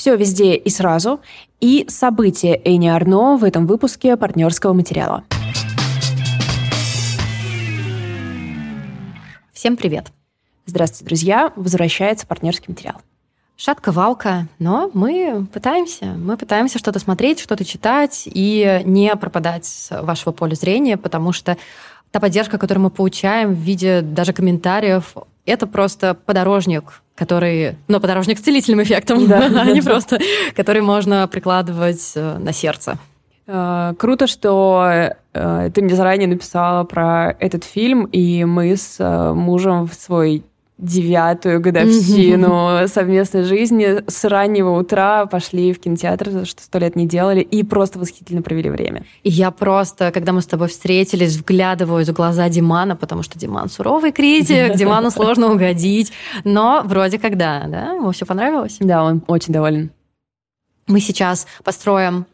Все везде и сразу. И события Эни Арно в этом выпуске партнерского материала. Всем привет! Здравствуйте, друзья! Возвращается партнерский материал. Шатка-валка, но мы пытаемся. Мы пытаемся что-то смотреть, что-то читать и не пропадать с вашего поля зрения, потому что та поддержка, которую мы получаем в виде даже комментариев, это просто подорожник, который, ну, подорожник с целительным эффектом, да. а не просто, который можно прикладывать э, на сердце. Э, круто, что э, ты мне заранее написала про этот фильм, и мы с мужем в свой девятую годовщину совместной жизни с раннего утра пошли в кинотеатр, что сто лет не делали, и просто восхитительно провели время. И я просто, когда мы с тобой встретились, вглядываюсь в глаза Димана, потому что Диман суровый критик, Диману сложно угодить, но вроде как да, да? Ему все понравилось? Да, он очень доволен. Мы сейчас построим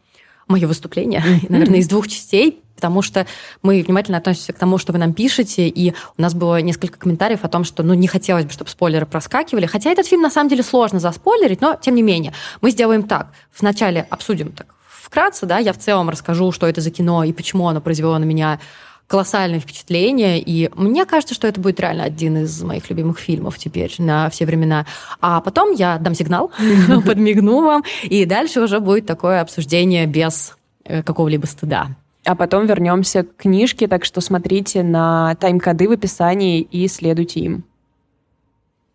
мое выступление, наверное, из двух частей потому что мы внимательно относимся к тому, что вы нам пишете, и у нас было несколько комментариев о том, что ну, не хотелось бы, чтобы спойлеры проскакивали, хотя этот фильм на самом деле сложно заспойлерить, но тем не менее, мы сделаем так. Вначале обсудим так вкратце, да, я в целом расскажу, что это за кино и почему оно произвело на меня колоссальное впечатление, и мне кажется, что это будет реально один из моих любимых фильмов теперь на все времена. А потом я дам сигнал, подмигну вам, и дальше уже будет такое обсуждение без э, какого-либо стыда а потом вернемся к книжке, так что смотрите на тайм-коды в описании и следуйте им.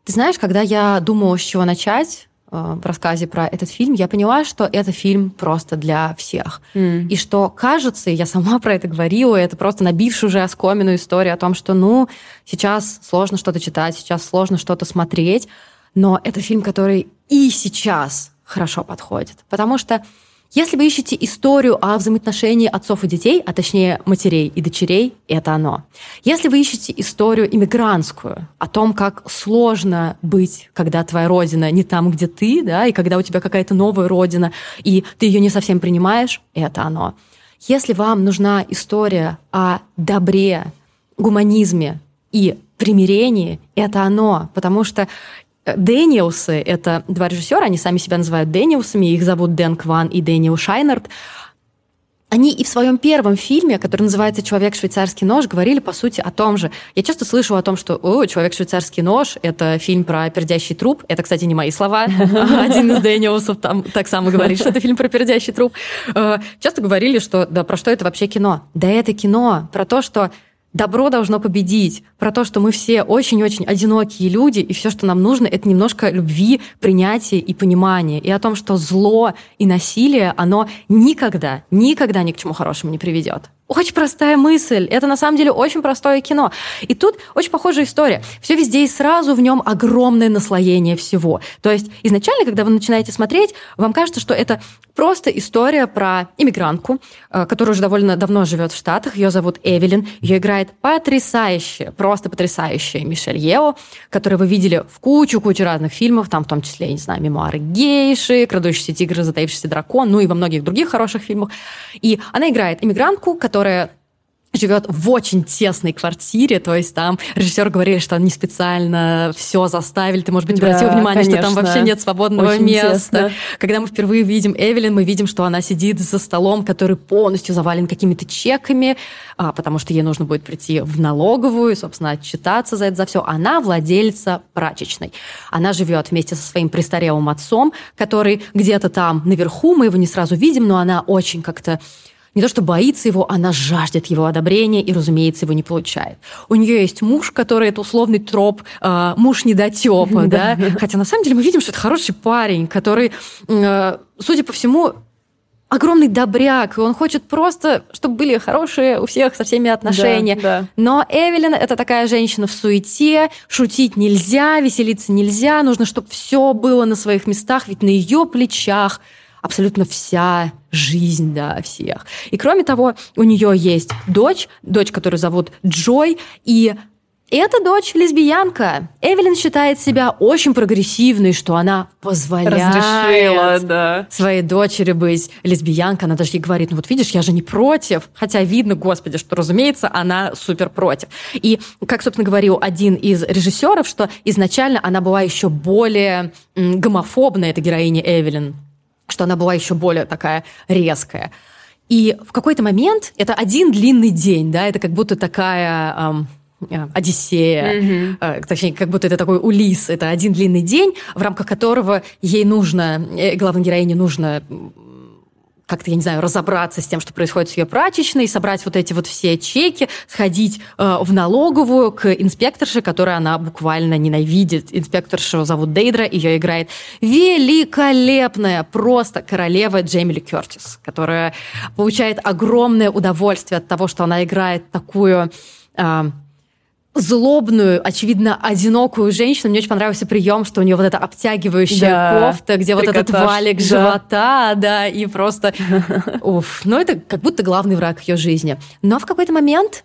Ты знаешь, когда я думала, с чего начать в рассказе про этот фильм, я поняла, что это фильм просто для всех. Mm. И что, кажется, я сама про это говорила, это просто набившая уже оскоменную историю о том, что, ну, сейчас сложно что-то читать, сейчас сложно что-то смотреть, но это фильм, который и сейчас хорошо подходит. Потому что если вы ищете историю о взаимоотношении отцов и детей, а точнее матерей и дочерей, это оно. Если вы ищете историю иммигрантскую, о том, как сложно быть, когда твоя родина не там, где ты, да, и когда у тебя какая-то новая родина, и ты ее не совсем принимаешь, это оно. Если вам нужна история о добре, гуманизме и примирении, это оно, потому что Дэниелсы — это два режиссера, они сами себя называют Дэниелсами, их зовут Дэн Кван и Дэниел Шайнерт. Они и в своем первом фильме, который называется «Человек швейцарский нож», говорили, по сути, о том же. Я часто слышу о том, что «О, «Человек швейцарский нож» — это фильм про пердящий труп. Это, кстати, не мои слова. Один из Дэниелсов там так само говорит, что это фильм про пердящий труп. Э, часто говорили, что да, про что это вообще кино? Да это кино про то, что добро должно победить, про то, что мы все очень-очень одинокие люди, и все, что нам нужно, это немножко любви, принятия и понимания, и о том, что зло и насилие, оно никогда, никогда ни к чему хорошему не приведет. Очень простая мысль. Это на самом деле очень простое кино. И тут очень похожая история. Все везде и сразу в нем огромное наслоение всего. То есть изначально, когда вы начинаете смотреть, вам кажется, что это просто история про иммигрантку, э, которая уже довольно давно живет в Штатах. Ее зовут Эвелин. Ее играет потрясающая, просто потрясающая Мишель Ео, которую вы видели в кучу-кучу разных фильмов, там в том числе, я не знаю, «Мемуары гейши», «Крадущийся тигр», «Затаившийся дракон», ну и во многих других хороших фильмах. И она играет иммигрантку, которая которая живет в очень тесной квартире, то есть там режиссер говорили, что они специально все заставили. Ты, может быть, да, обратил внимание, конечно. что там вообще нет свободного очень места. Тесно. Когда мы впервые видим Эвелин, мы видим, что она сидит за столом, который полностью завален какими-то чеками, а, потому что ей нужно будет прийти в налоговую, собственно, отчитаться за это за все. Она владельца прачечной. Она живет вместе со своим престарелым отцом, который где-то там наверху, мы его не сразу видим, но она очень как-то не то что боится его, она жаждет его одобрения и, разумеется, его не получает. У нее есть муж, который это условный троп, э, муж недотепа, да? Хотя на самом деле мы видим, что это хороший парень, который, э, судя по всему, огромный добряк, и он хочет просто, чтобы были хорошие у всех со всеми отношения. Да, да. Но Эвелин это такая женщина в суете, шутить нельзя, веселиться нельзя, нужно, чтобы все было на своих местах, ведь на ее плечах абсолютно вся жизнь, да, всех. И кроме того, у нее есть дочь, дочь, которую зовут Джой, и эта дочь лесбиянка. Эвелин считает себя очень прогрессивной, что она позволяет Разрешила, да. своей дочери быть лесбиянкой. Она даже ей говорит, ну вот видишь, я же не против. Хотя видно, господи, что, разумеется, она супер против. И, как, собственно, говорил один из режиссеров, что изначально она была еще более гомофобная, эта героиня Эвелин, что она была еще более такая резкая. И в какой-то момент это один длинный день, да, это как будто такая... Эм, Э, Одиссея, mm-hmm. точнее, как будто это такой Улис, это один длинный день, в рамках которого ей нужно, э, главной героине нужно как-то, я не знаю, разобраться с тем, что происходит с ее прачечной, собрать вот эти вот все чеки, сходить э, в налоговую к инспекторше, которую она буквально ненавидит. Инспекторшу зовут Дейдра, ее играет великолепная просто королева Джеймили Кертис, которая получает огромное удовольствие от того, что она играет такую... Э, злобную, очевидно, одинокую женщину. Мне очень понравился прием, что у нее вот эта обтягивающая да, кофта, где вот этот валик да. живота, да, и просто... Уф, ну это как будто главный враг ее жизни. Но в какой-то момент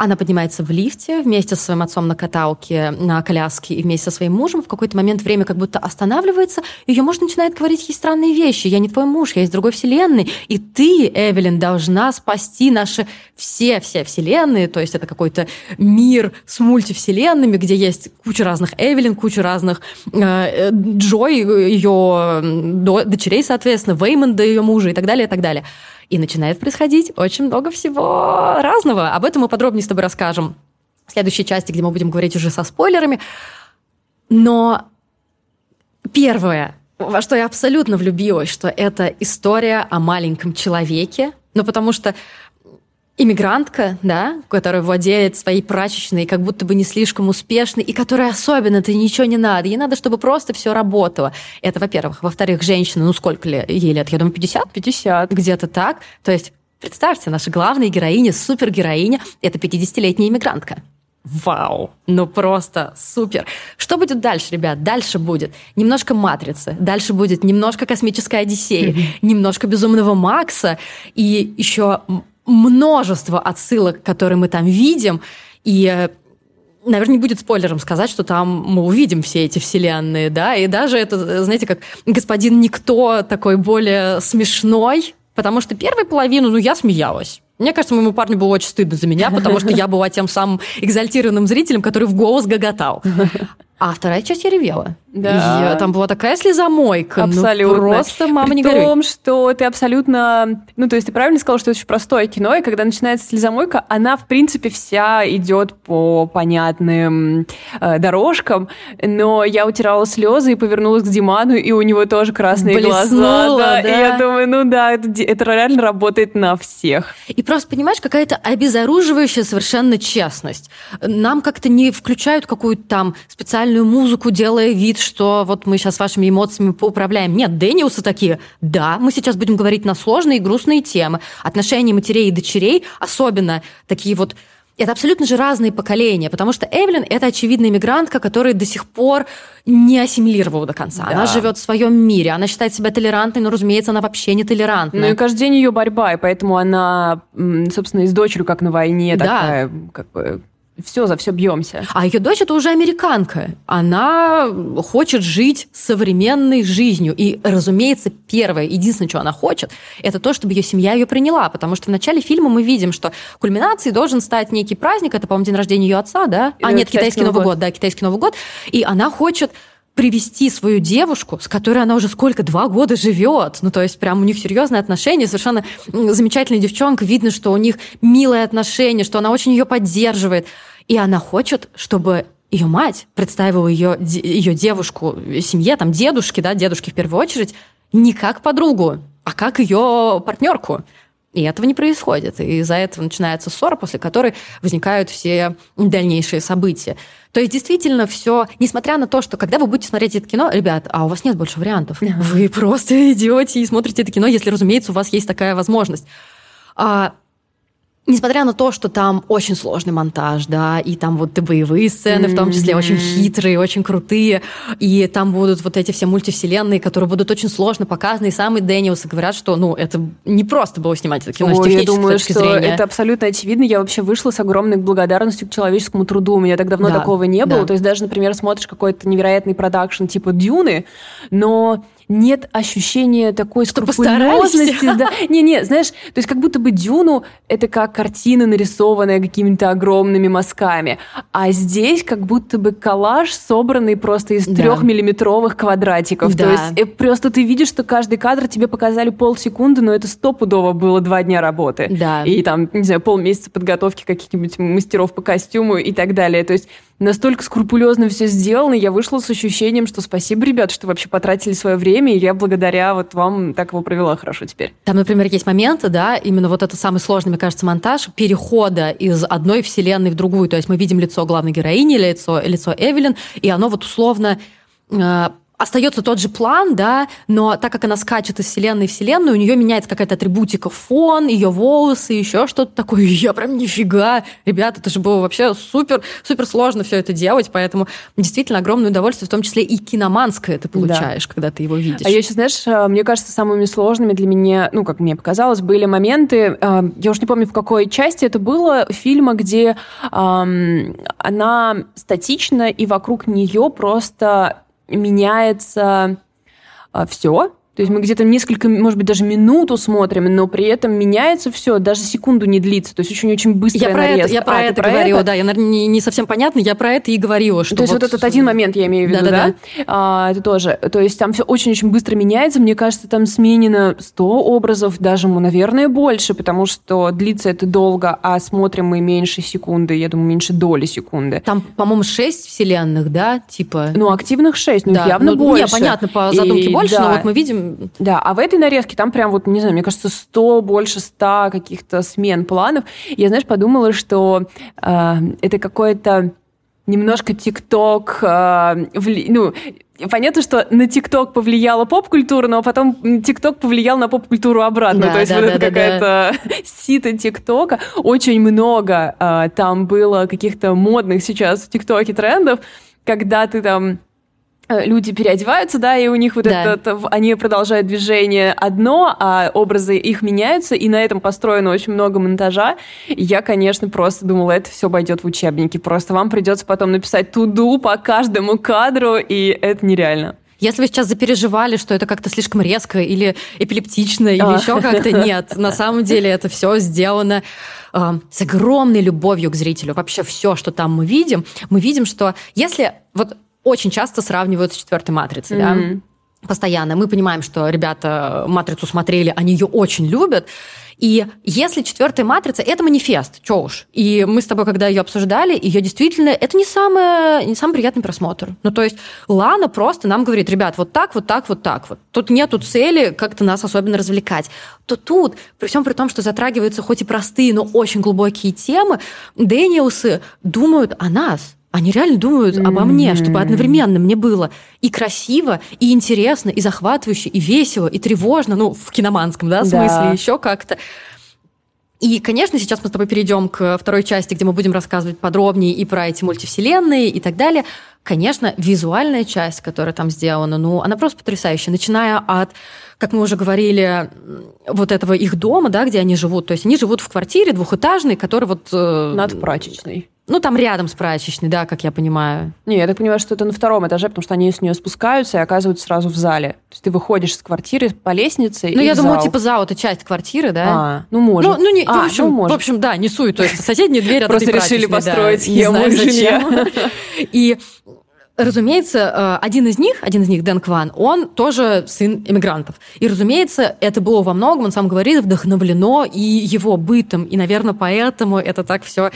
она поднимается в лифте вместе со своим отцом на каталке, на коляске и вместе со своим мужем. В какой-то момент время как будто останавливается. Ее муж начинает говорить ей странные вещи. «Я не твой муж, я из другой вселенной. И ты, Эвелин, должна спасти наши все-все вселенные». То есть это какой-то мир с мультивселенными, где есть куча разных Эвелин, куча разных э, Джой, ее дочерей, соответственно, Веймонда, ее мужа и так далее, и так далее. И начинает происходить очень много всего разного. Об этом мы подробнее с тобой расскажем в следующей части, где мы будем говорить уже со спойлерами. Но первое, во что я абсолютно влюбилась, что это история о маленьком человеке, ну, потому что иммигрантка, да, которая владеет своей прачечной, как будто бы не слишком успешной, и которая особенно-то ничего не надо. Ей надо, чтобы просто все работало. Это, во-первых. Во-вторых, женщина, ну сколько ли ей лет? Я думаю, 50? 50. Где-то так. То есть, представьте, наша главная героиня, супергероиня, это 50-летняя иммигрантка. Вау! Ну просто супер! Что будет дальше, ребят? Дальше будет немножко «Матрицы», дальше будет немножко «Космическая Одиссея», немножко «Безумного Макса» и еще множество отсылок, которые мы там видим, и э, наверное, не будет спойлером сказать, что там мы увидим все эти вселенные, да, и даже это, знаете, как господин Никто такой более смешной, потому что первую половину, ну, я смеялась. Мне кажется, моему парню было очень стыдно за меня, потому что я была тем самым экзальтированным зрителем, который в голос гоготал. А вторая часть я ревела. Да. И там была такая слезомойка. Ну, абсолютно. Ну, просто мама не горюй. том, что ты абсолютно... Ну, то есть ты правильно сказал, что это очень простое кино, и когда начинается слезомойка, она, в принципе, вся идет по понятным э, дорожкам, но я утирала слезы и повернулась к Диману, и у него тоже красные Блеснула, глаза. Да, да. И я думаю, ну да, это, это реально работает на всех. И просто, понимаешь, какая-то обезоруживающая совершенно честность. Нам как-то не включают какую-то там специальную музыку, делая вид, что вот мы сейчас вашими эмоциями поуправляем. Нет, Дэниусы такие, да, мы сейчас будем говорить на сложные и грустные темы. Отношения матерей и дочерей, особенно такие вот это абсолютно же разные поколения, потому что Эвелин – это очевидная иммигрантка, которая до сих пор не ассимилировала до конца. Да. Она живет в своем мире, она считает себя толерантной, но, разумеется, она вообще не толерантная. Ну и каждый день ее борьба, и поэтому она, собственно, и с дочерью как на войне да. такая, как бы все, за все бьемся. А ее дочь это уже американка. Она хочет жить современной жизнью. И, разумеется, первое, единственное, что она хочет, это то, чтобы ее семья ее приняла. Потому что в начале фильма мы видим, что кульминацией должен стать некий праздник. Это, по-моему, день рождения ее отца, да? а, нет, китайский Новый год. год. Да, китайский Новый год. И она хочет привести свою девушку, с которой она уже сколько, два года живет. Ну, то есть прям у них серьезные отношения, совершенно замечательная девчонка. Видно, что у них милые отношения, что она очень ее поддерживает. И она хочет, чтобы ее мать представила ее, ее девушку семье, там, дедушки, да, дедушки в первую очередь, не как подругу, а как ее партнерку. И этого не происходит. И из-за этого начинается ссора, после которой возникают все дальнейшие события. То есть действительно все, несмотря на то, что когда вы будете смотреть это кино, ребят, а у вас нет больше вариантов. Вы просто идете и смотрите это кино, если, разумеется, у вас есть такая возможность. А Несмотря на то, что там очень сложный монтаж, да, и там вот и боевые сцены, mm-hmm. в том числе очень хитрые, очень крутые, и там будут вот эти все мультивселенные, которые будут очень сложно показаны, и самые Дэниелсы говорят, что, ну, это не просто было снимать это кино Ой, с технической я думаю, точки что зрения. это абсолютно очевидно. Я вообще вышла с огромной благодарностью к человеческому труду. У меня так давно да, такого не было. Да. То есть даже, например, смотришь какой-то невероятный продакшн типа «Дюны», но нет ощущения такой что скрупулезности. Да. Не-не, знаешь, то есть как будто бы Дюну это как картина, нарисованная какими-то огромными мазками. А здесь как будто бы коллаж, собранный просто из да. трехмиллиметровых квадратиков. Да. То есть э, просто ты видишь, что каждый кадр тебе показали полсекунды, но это стопудово было два дня работы. Да. И там, не знаю, полмесяца подготовки каких-нибудь мастеров по костюму и так далее. То есть настолько скрупулезно все сделано, я вышла с ощущением, что спасибо, ребят, что вообще потратили свое время, и я благодаря вот вам так его провела хорошо теперь. Там, например, есть моменты, да, именно вот это самый сложный, мне кажется, монтаж перехода из одной вселенной в другую. То есть мы видим лицо главной героини, лицо, лицо Эвелин, и оно вот условно э, остается тот же план, да, но так как она скачет из вселенной в вселенную, у нее меняется какая-то атрибутика, фон, ее волосы, еще что-то такое. Я прям нифига, ребята, это же было вообще супер, супер сложно все это делать, поэтому действительно огромное удовольствие, в том числе и киноманское ты получаешь, да. когда ты его видишь. А я сейчас, знаешь, э, мне кажется, самыми сложными для меня, ну, как мне показалось, были моменты, э, я уж не помню, в какой части это было, фильма, где эм, она статична, и вокруг нее просто меняется а, все, то есть мы где-то несколько, может быть, даже минуту смотрим, но при этом меняется все, даже секунду не длится. То есть очень-очень быстро я про нарезка. Это, я про а, это про говорила, это? да. Я, наверное, не, не совсем понятно, я про это и говорила. Что то есть вот, вот этот один момент я имею в виду, да? да, да? А, это тоже. То есть там все очень-очень быстро меняется. Мне кажется, там сменено 100 образов, даже, наверное, больше, потому что длится это долго, а смотрим мы меньше секунды, я думаю, меньше доли секунды. Там, по-моему, 6 вселенных, да, типа? Ну, активных 6, ну, да. явно ну, больше. Не, понятно, по задумке и, больше, да. но вот мы видим да, а в этой нарезке там прям вот, не знаю, мне кажется, 100, больше 100 каких-то смен планов. Я, знаешь, подумала, что э, это какое-то немножко ТикТок, э, вли... ну, понятно, что на ТикТок повлияла поп-культура, но потом ТикТок повлиял на поп-культуру обратно. Да, То есть да, вот да, это да, какая-то да. сито ТикТока. Очень много э, там было каких-то модных сейчас в ТикТоке трендов, когда ты там люди переодеваются, да, и у них вот да. это, они продолжают движение одно, а образы их меняются, и на этом построено очень много монтажа. И я, конечно, просто думала, это все пойдет в учебники. Просто вам придется потом написать туду по каждому кадру, и это нереально. Если вы сейчас запереживали, что это как-то слишком резко или эпилептично, или а. еще как-то, нет. На самом деле это все сделано э, с огромной любовью к зрителю. Вообще все, что там мы видим, мы видим, что если вот очень часто сравнивают с четвертой матрицей, mm-hmm. да? Постоянно. Мы понимаем, что ребята матрицу смотрели, они ее очень любят. И если четвертая матрица, это манифест, чё уж. И мы с тобой, когда ее обсуждали, ее действительно, это не, самое, не самый приятный просмотр. Ну, то есть Лана просто нам говорит, ребят, вот так, вот так, вот так вот. Тут нету цели как-то нас особенно развлекать. То тут, при всем при том, что затрагиваются хоть и простые, но очень глубокие темы, Дэниелсы думают о нас. Они реально думают mm-hmm. обо мне, чтобы одновременно мне было и красиво, и интересно, и захватывающе, и весело, и тревожно, ну, в киноманском, да, смысле, да. еще как-то. И, конечно, сейчас мы с тобой перейдем к второй части, где мы будем рассказывать подробнее и про эти мультивселенные и так далее. Конечно, визуальная часть, которая там сделана, ну, она просто потрясающая, начиная от как мы уже говорили, вот этого их дома, да, где они живут. То есть они живут в квартире двухэтажной, которая вот... Э, Над прачечной. Ну, там рядом с прачечной, да, как я понимаю. Не, я так понимаю, что это на втором этаже, потому что они с нее спускаются и оказываются сразу в зале. То есть ты выходишь из квартиры по лестнице Ну, я думаю, типа зал это часть квартиры, да? А, ну, может. Ну, ну, не, а, в, общем, ну, может. в общем, да, не суть. То есть соседняя дверь от Просто решили построить схему жилья. И Разумеется, э, один из них, один из них, Дэн Кван, он тоже сын иммигрантов. И, разумеется, это было во многом, он сам говорит, вдохновлено и его бытом. И, наверное, поэтому это так все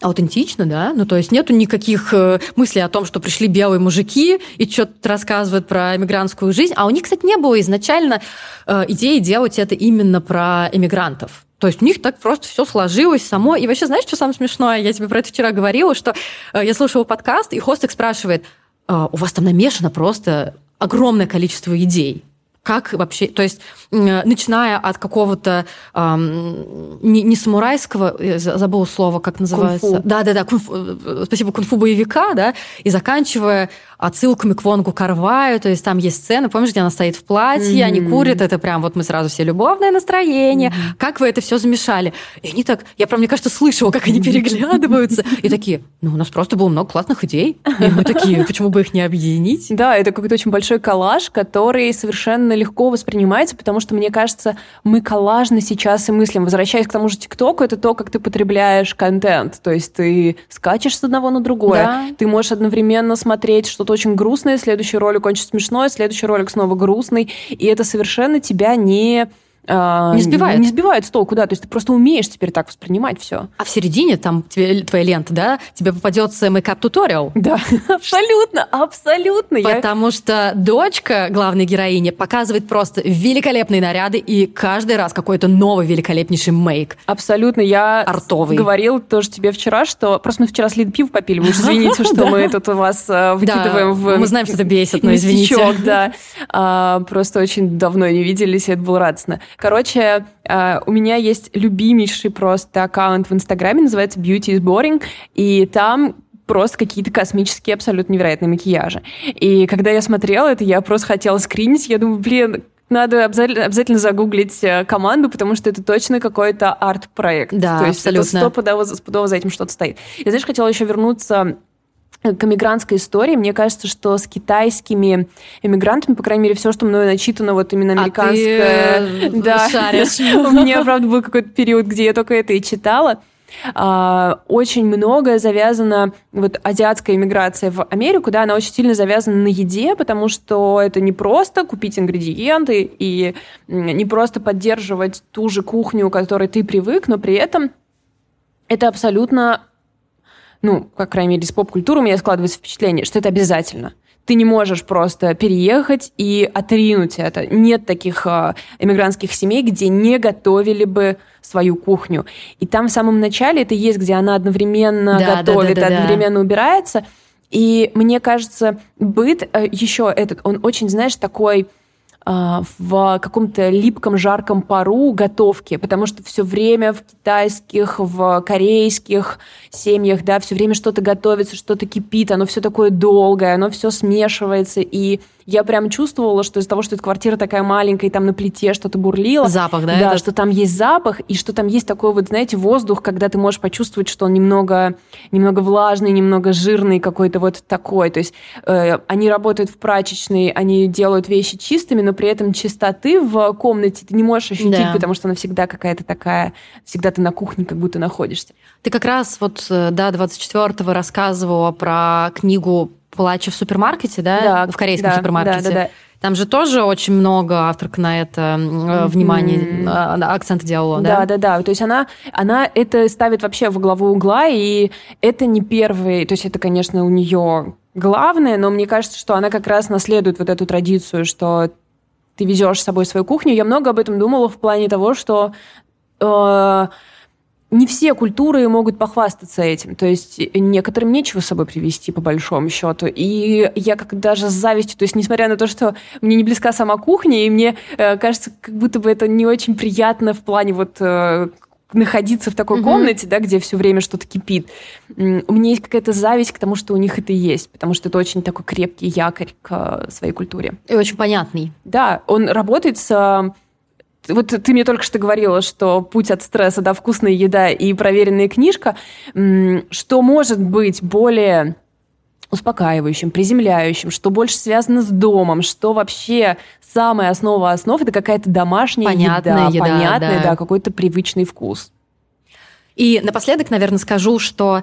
аутентично, да, ну то есть нету никаких э, мыслей о том, что пришли белые мужики и что-то рассказывают про эмигрантскую жизнь, а у них, кстати, не было изначально э, идеи делать это именно про эмигрантов. То есть у них так просто все сложилось само. И вообще, знаешь, что самое смешное? Я тебе про это вчера говорила, что э, я слушала подкаст, и хостик спрашивает, э, у вас там намешано просто огромное количество идей как вообще, то есть начиная от какого-то эм, не, не самурайского, забыл слово, как называется. Да, да, да, кунфу, спасибо, кунфу боевика, да, и заканчивая отсылками к Вонгу Карваю, то есть там есть сцены, помнишь, где она стоит в платье, mm-hmm. они курят, это прям вот мы сразу все любовное настроение, mm-hmm. как вы это все замешали? И они так, я прям, мне кажется, слышала, как они переглядываются, и такие, ну, у нас просто было много классных идей, и мы такие, почему бы их не объединить? Да, это какой-то очень большой коллаж, который совершенно легко воспринимается, потому что, мне кажется, мы коллажно сейчас и мыслим. Возвращаясь к тому же ТикТоку, это то, как ты потребляешь контент, то есть ты скачешь с одного на другое, да. ты можешь одновременно смотреть что что-то очень грустное, следующий ролик очень смешной, следующий ролик снова грустный, и это совершенно тебя не а, не сбивает. Не сбивает с толку, да. То есть ты просто умеешь теперь так воспринимать все. А в середине там тебе, твоя лента, да, тебе попадется мейкап-туториал. Да, абсолютно, абсолютно. Потому Я... что дочка главной героини показывает просто великолепные наряды и каждый раз какой-то новый великолепнейший мейк. Абсолютно. Я Артовый. говорил тоже тебе вчера, что... Просто мы вчера с Лид пиво попили. Вы уж извините, что мы тут у вас э, выкидываем в... Мы знаем, что это бесит, но извините. да. А, просто очень давно не виделись, и это было радостно. Короче, э, у меня есть любимейший просто аккаунт в Инстаграме, называется Beauty is Boring, и там просто какие-то космические, абсолютно невероятные макияжи. И когда я смотрела это, я просто хотела скринить, я думаю, блин, надо обязательно, обязательно загуглить э, команду, потому что это точно какой-то арт-проект. Да, То есть абсолютно. это стопудово, стопудово за этим что-то стоит. Я, знаешь, хотела еще вернуться к эмигрантской истории. Мне кажется, что с китайскими эмигрантами, по крайней мере, все, что мною начитано, вот именно американское... А ты да. шаришь. У меня, правда, был какой-то период, где я только это и читала. А, очень многое завязано, вот азиатская иммиграция в Америку, да, она очень сильно завязана на еде, потому что это не просто купить ингредиенты и не просто поддерживать ту же кухню, к которой ты привык, но при этом это абсолютно ну, по крайней мере, из поп-культуры у меня складывается впечатление, что это обязательно. Ты не можешь просто переехать и отринуть это. Нет таких э, эмигрантских семей, где не готовили бы свою кухню. И там в самом начале это есть, где она одновременно да, готовит, да, да, да, одновременно да. убирается. И мне кажется, быт э, еще этот, он очень, знаешь, такой а, в каком-то липком, жарком пару готовки, потому что все время в китайских, в корейских семьях, да, все время что-то готовится, что-то кипит, оно все такое долгое, оно все смешивается, и я прям чувствовала, что из-за того, что эта квартира такая маленькая, и там на плите что-то бурлило. Запах, да? Да, это... что там есть запах, и что там есть такой вот, знаете, воздух, когда ты можешь почувствовать, что он немного, немного влажный, немного жирный какой-то вот такой. То есть э, они работают в прачечной, они делают вещи чистыми, но при этом чистоты в комнате ты не можешь ощутить, да. потому что она всегда какая-то такая, всегда ты на кухне как будто находишься. Ты как раз вот, э, да, 24-го рассказывала про книгу плачу в супермаркете, да? да в корейском да, супермаркете. Да, да, да. Там же тоже очень много авторка на это э, внимание, mm-hmm. акцент делала, да? Да, да, да. То есть она, она это ставит вообще в главу угла, и это не первый, то есть это, конечно, у нее главное, но мне кажется, что она как раз наследует вот эту традицию, что ты везешь с собой свою кухню. Я много об этом думала в плане того, что э, не все культуры могут похвастаться этим. То есть некоторым нечего с собой привести, по большому счету. И я как даже с завистью, то есть несмотря на то, что мне не близка сама кухня, и мне э, кажется, как будто бы это не очень приятно в плане вот э, находиться в такой mm-hmm. комнате, да, где все время что-то кипит. У меня есть какая-то зависть к тому, что у них это есть, потому что это очень такой крепкий якорь к э, своей культуре. И очень понятный. Да, он работает с вот ты мне только что говорила, что путь от стресса, да, вкусная еда и проверенная книжка, что может быть более успокаивающим, приземляющим, что больше связано с домом, что вообще самая основа основ это какая-то домашняя понятная еда, еда понятная, да, да какой-то привычный вкус. И напоследок, наверное, скажу, что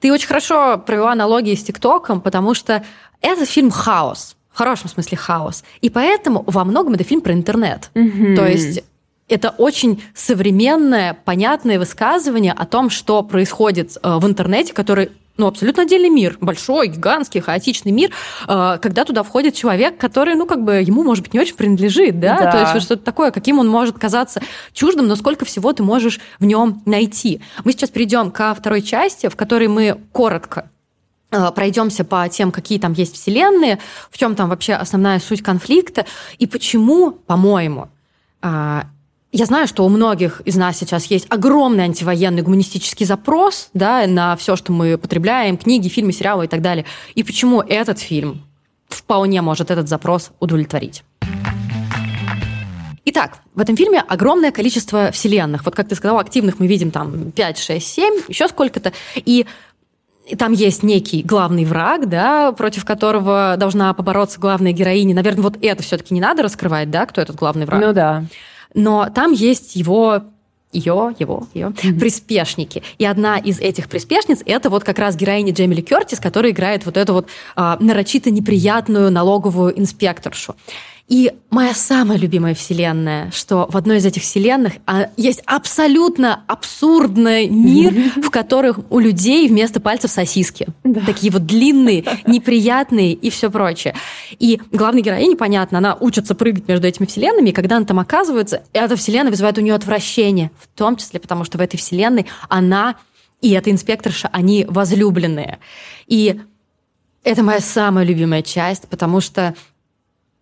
ты очень хорошо провела аналогии с ТикТоком, потому что это фильм «Хаос» хорошем смысле хаос. И поэтому во многом это фильм про интернет. Mm-hmm. То есть это очень современное, понятное высказывание о том, что происходит э, в интернете, который ну, абсолютно отдельный мир, большой, гигантский, хаотичный мир, э, когда туда входит человек, который, ну, как бы, ему, может быть, не очень принадлежит, да, да. то есть вот что-то такое, каким он может казаться чуждым, но сколько всего ты можешь в нем найти. Мы сейчас перейдем ко второй части, в которой мы коротко пройдемся по тем, какие там есть вселенные, в чем там вообще основная суть конфликта и почему, по-моему, а, я знаю, что у многих из нас сейчас есть огромный антивоенный гуманистический запрос да, на все, что мы потребляем, книги, фильмы, сериалы и так далее. И почему этот фильм вполне может этот запрос удовлетворить. Итак, в этом фильме огромное количество вселенных. Вот как ты сказала, активных мы видим там 5, 6, 7, еще сколько-то. И там есть некий главный враг, да, против которого должна побороться главная героиня. Наверное, вот это все-таки не надо раскрывать, да, кто этот главный враг. Ну да. Но там есть его ее, его, ее mm-hmm. приспешники. И одна из этих приспешниц это вот как раз героиня Джемили Кертис, которая играет вот эту вот а, нарочито неприятную налоговую инспекторшу. И моя самая любимая вселенная, что в одной из этих вселенных а, есть абсолютно абсурдный мир, в которых у людей вместо пальцев сосиски. Да. Такие вот длинные, неприятные и все прочее. И главной героине, понятно, она учится прыгать между этими вселенными, и когда она там оказывается, эта вселенная вызывает у нее отвращение, в том числе потому, что в этой вселенной она и эта инспекторша, они возлюбленные. И это моя самая любимая часть, потому что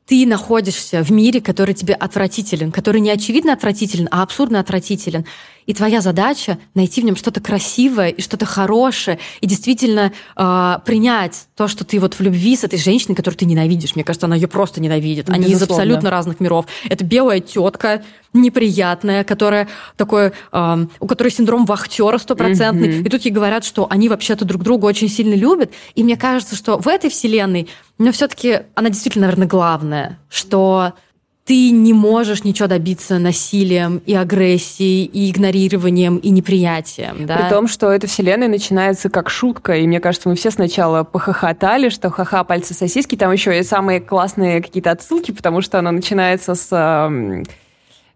ты находишься в мире, который тебе отвратителен, который не очевидно отвратителен, а абсурдно отвратителен. И твоя задача найти в нем что-то красивое и что-то хорошее, и действительно э, принять то, что ты вот в любви с этой женщиной, которую ты ненавидишь. Мне кажется, она ее просто ненавидит. Они Безусловно. из абсолютно разных миров. Это белая тетка, неприятная, которая такой, э, у которой синдром вахтера стопроцентный. Mm-hmm. И тут ей говорят, что они вообще-то друг друга очень сильно любят. И мне кажется, что в этой вселенной, но все-таки она действительно, наверное, главная, что ты не можешь ничего добиться насилием и агрессией, и игнорированием, и неприятием. Да? При том, что эта вселенная начинается как шутка, и мне кажется, мы все сначала похохотали, что ха-ха, пальцы сосиски, там еще и самые классные какие-то отсылки, потому что она начинается с... Э,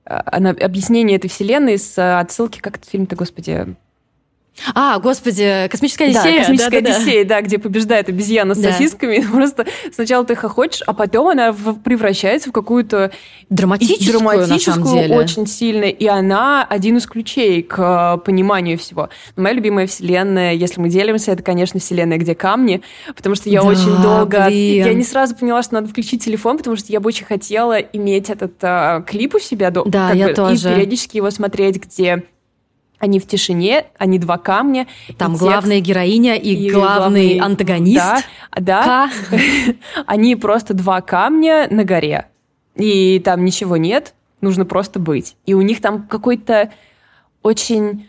она, объяснение этой вселенной с отсылки, как этот фильм-то, господи, а, господи, космическая Одиссея. Да, космическая да, Одиссея, да, да, где побеждает обезьяна с да. сосисками. Просто сначала ты хохочешь, а потом она превращается в какую-то драматическую, драматическую очень сильно. И она один из ключей к э, пониманию всего. Но моя любимая вселенная, если мы делимся, это, конечно, вселенная, где камни, потому что я да, очень долго... Блин. Я не сразу поняла, что надо включить телефон, потому что я бы очень хотела иметь этот а, клип у себя. Да, я бы, тоже. И периодически его смотреть, где они в тишине, они два камня. Там главная текст, героиня и, и главный, главный антагонист. Да, да. они просто два камня на горе. И там ничего нет, нужно просто быть. И у них там какой-то очень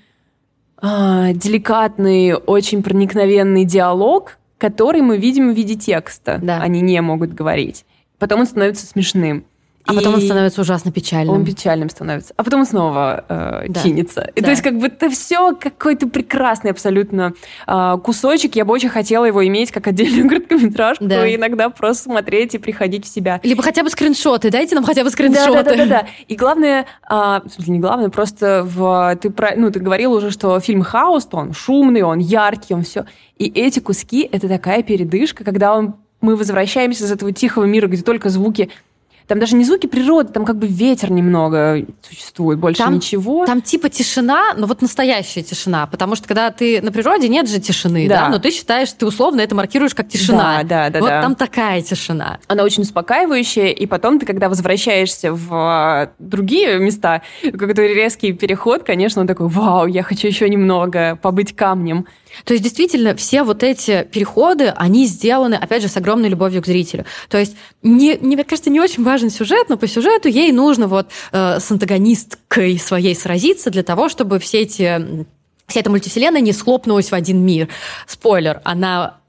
а, деликатный, очень проникновенный диалог, который мы видим в виде текста. Да. Они не могут говорить. Потом он становится смешным. А и потом он становится ужасно печальным. Он печальным становится. А потом снова э, да. чинится. И да. то есть как бы это все какой-то прекрасный абсолютно э, кусочек. Я бы очень хотела его иметь как отдельную короткометражку да. и иногда просто смотреть и приходить в себя. Либо хотя бы скриншоты. Дайте нам хотя бы скриншоты. Да, да, да. да, да. И главное, э, в смысле не главное, просто в, ты, про, ну, ты говорил уже, что фильм «Хаус», то он шумный, он яркий, он все. И эти куски — это такая передышка, когда он, мы возвращаемся из этого тихого мира, где только звуки там даже не звуки природы, там как бы ветер немного существует, больше там, ничего. Там типа тишина, но вот настоящая тишина, потому что когда ты на природе, нет же тишины, да, да? но ты считаешь, ты условно это маркируешь как тишина. Да, да, да. Вот да. там такая тишина. Она очень успокаивающая, и потом ты, когда возвращаешься в а, другие места, какой-то резкий переход, конечно, он такой, вау, я хочу еще немного побыть камнем. То есть действительно все вот эти переходы, они сделаны, опять же, с огромной любовью к зрителю. То есть, не, не, мне кажется, не очень важен сюжет, но по сюжету ей нужно вот э, с антагонисткой своей сразиться для того, чтобы все эти вся эта мультивселенная не схлопнулась в один мир. Спойлер, она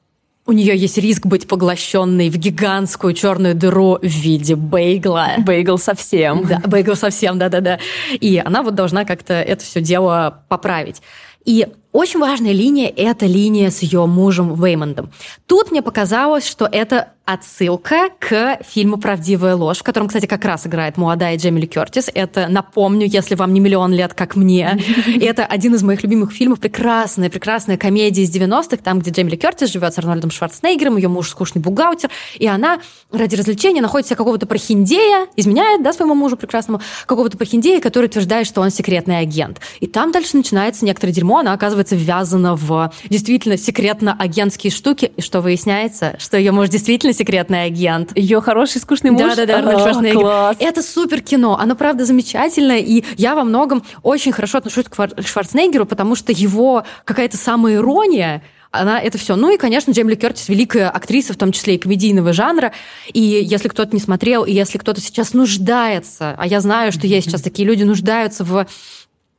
у нее есть риск быть поглощенной в гигантскую черную дыру в виде бейгла. Бейгл совсем. Да, бейгл совсем, да-да-да. И она вот должна как-то это все дело поправить. И очень важная линия – это линия с ее мужем Веймондом. Тут мне показалось, что это отсылка к фильму «Правдивая ложь», в котором, кстати, как раз играет молодая Джемили Кертис. Это, напомню, если вам не миллион лет, как мне. Это один из моих любимых фильмов. Прекрасная, прекрасная комедия из 90-х, там, где Джемили Кертис живет с Арнольдом Шварценеггером, ее муж скучный бухгалтер, и она ради развлечения находит себе какого-то прохиндея, изменяет, да, своему мужу прекрасному, какого-то прохиндея, который утверждает, что он секретный агент. И там дальше начинается некоторое дерьмо, она оказывается оказывается ввязана в действительно секретно-агентские штуки, и что выясняется, что ее муж действительно секретный агент. Ее хороший скучный муж. Да-да-да, Арнольд Шварценеггер. Это супер кино, оно правда замечательное, и я во многом очень хорошо отношусь к Шварценеггеру, потому что его какая-то самая ирония, она это все. Ну и, конечно, Джеймли Кертис великая актриса, в том числе и комедийного жанра. И если кто-то не смотрел, и если кто-то сейчас нуждается, а я знаю, что есть сейчас такие люди, нуждаются в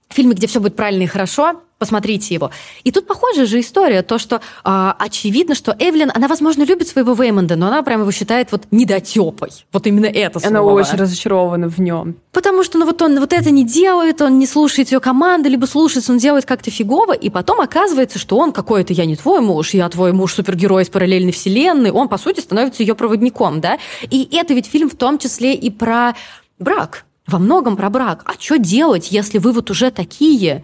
фильме, где все будет правильно и хорошо, посмотрите его. И тут похожая же история, то, что э, очевидно, что Эвелин, она, возможно, любит своего Веймонда, но она прямо его считает вот недотепой. Вот именно это слово. Она очень разочарована в нем. Потому что ну, вот он вот это не делает, он не слушает ее команды, либо слушается, он делает как-то фигово, и потом оказывается, что он какой-то, я не твой муж, я твой муж супергерой из параллельной вселенной, он, по сути, становится ее проводником, да? И это ведь фильм в том числе и про брак, во многом про брак. А что делать, если вы вот уже такие?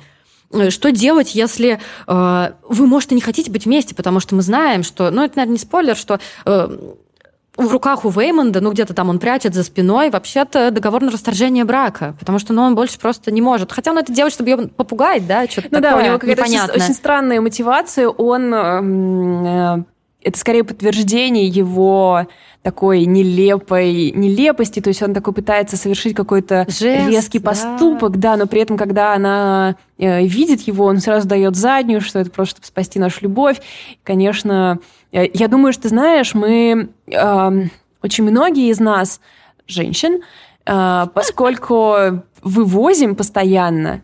Э, что делать, если э, вы, может, и не хотите быть вместе, потому что мы знаем, что, ну, это, наверное, не спойлер, что э, в руках у Веймонда, ну, где-то там он прячет за спиной, вообще-то договор на расторжение брака, потому что, ну, он больше просто не может. Хотя он это делает, чтобы ее попугать, да, что-то ну, такое да, у него какая-то очень, очень странная мотивация, он... Э, это скорее подтверждение его такой нелепой нелепости, то есть он такой пытается совершить какой-то резкий поступок, да. но при этом, когда она э, видит его, он сразу дает заднюю, что это просто чтобы спасти нашу любовь. Конечно, э, я думаю, что знаешь, мы э, очень многие из нас женщин, э, поскольку вывозим постоянно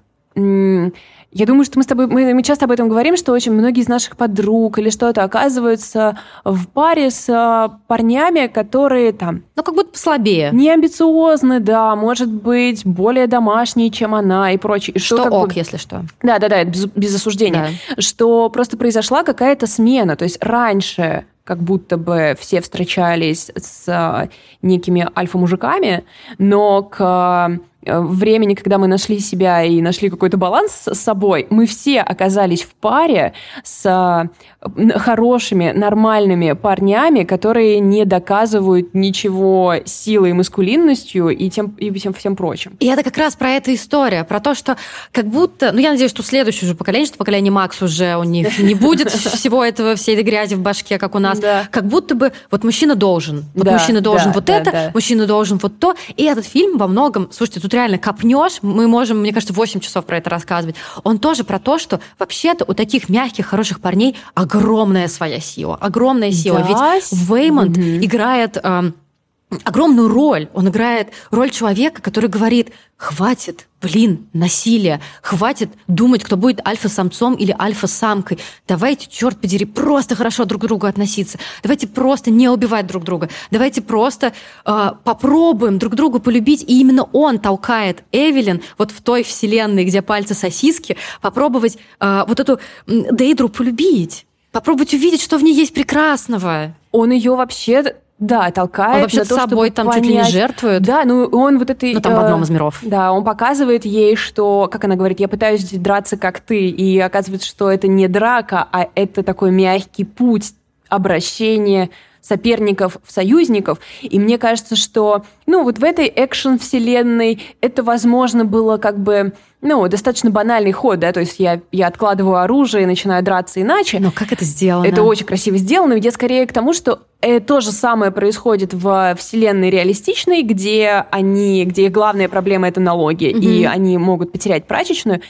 я думаю, что мы с тобой, мы, мы часто об этом говорим, что очень многие из наших подруг или что-то оказываются в паре с а, парнями, которые там... Ну, как будто послабее. Не амбициозны, да, может быть, более домашние, чем она и прочее. Что, что ок, бы... если что. Да-да-да, без, без осуждения. Да. Что просто произошла какая-то смена. То есть раньше как будто бы все встречались с а, некими альфа-мужиками, но к Э, времени, когда мы нашли себя и нашли какой-то баланс с собой, мы все оказались в паре с хорошими, нормальными парнями, которые не доказывают ничего силой и маскулинностью и тем, и всем, всем прочим. И это как раз про эту история, про то, что как будто, ну я надеюсь, что следующее уже поколение, что поколение Макс уже у них не будет всего этого, всей этой грязи в башке, как у нас, как будто бы вот мужчина должен, вот мужчина должен вот это, мужчина должен вот то, и этот фильм во многом, слушайте, тут реально копнешь, мы можем, мне кажется, 8 часов про это рассказывать, он тоже про то, что вообще-то у таких мягких, хороших парней огромная своя сила, огромная сила. Да? Ведь Веймонд угу. играет... Э, огромную роль. Он играет роль человека, который говорит, хватит, блин, насилия, хватит думать, кто будет альфа-самцом или альфа-самкой. Давайте, черт подери, просто хорошо друг к другу относиться. Давайте просто не убивать друг друга. Давайте просто э, попробуем друг другу полюбить. И именно он толкает Эвелин вот в той вселенной, где пальцы сосиски, попробовать э, вот эту Дейдру полюбить. Попробовать увидеть, что в ней есть прекрасного. Он ее вообще да, толкает. Он вообще с собой там понять. чуть ли не жертвует. Да, ну он вот этой... Ну там в одном из миров. Да, он показывает ей, что, как она говорит, я пытаюсь драться как ты, и оказывается, что это не драка, а это такой мягкий путь обращения соперников в союзников. И мне кажется, что, ну, вот в этой экшен-вселенной это, возможно, было как бы, ну, достаточно банальный ход, да, то есть я, я откладываю оружие и начинаю драться иначе. Но как это сделано? Это очень красиво сделано, ведь я скорее к тому, что э, то же самое происходит в вселенной реалистичной, где они, где их главная проблема это налоги, mm-hmm. и они могут потерять прачечную.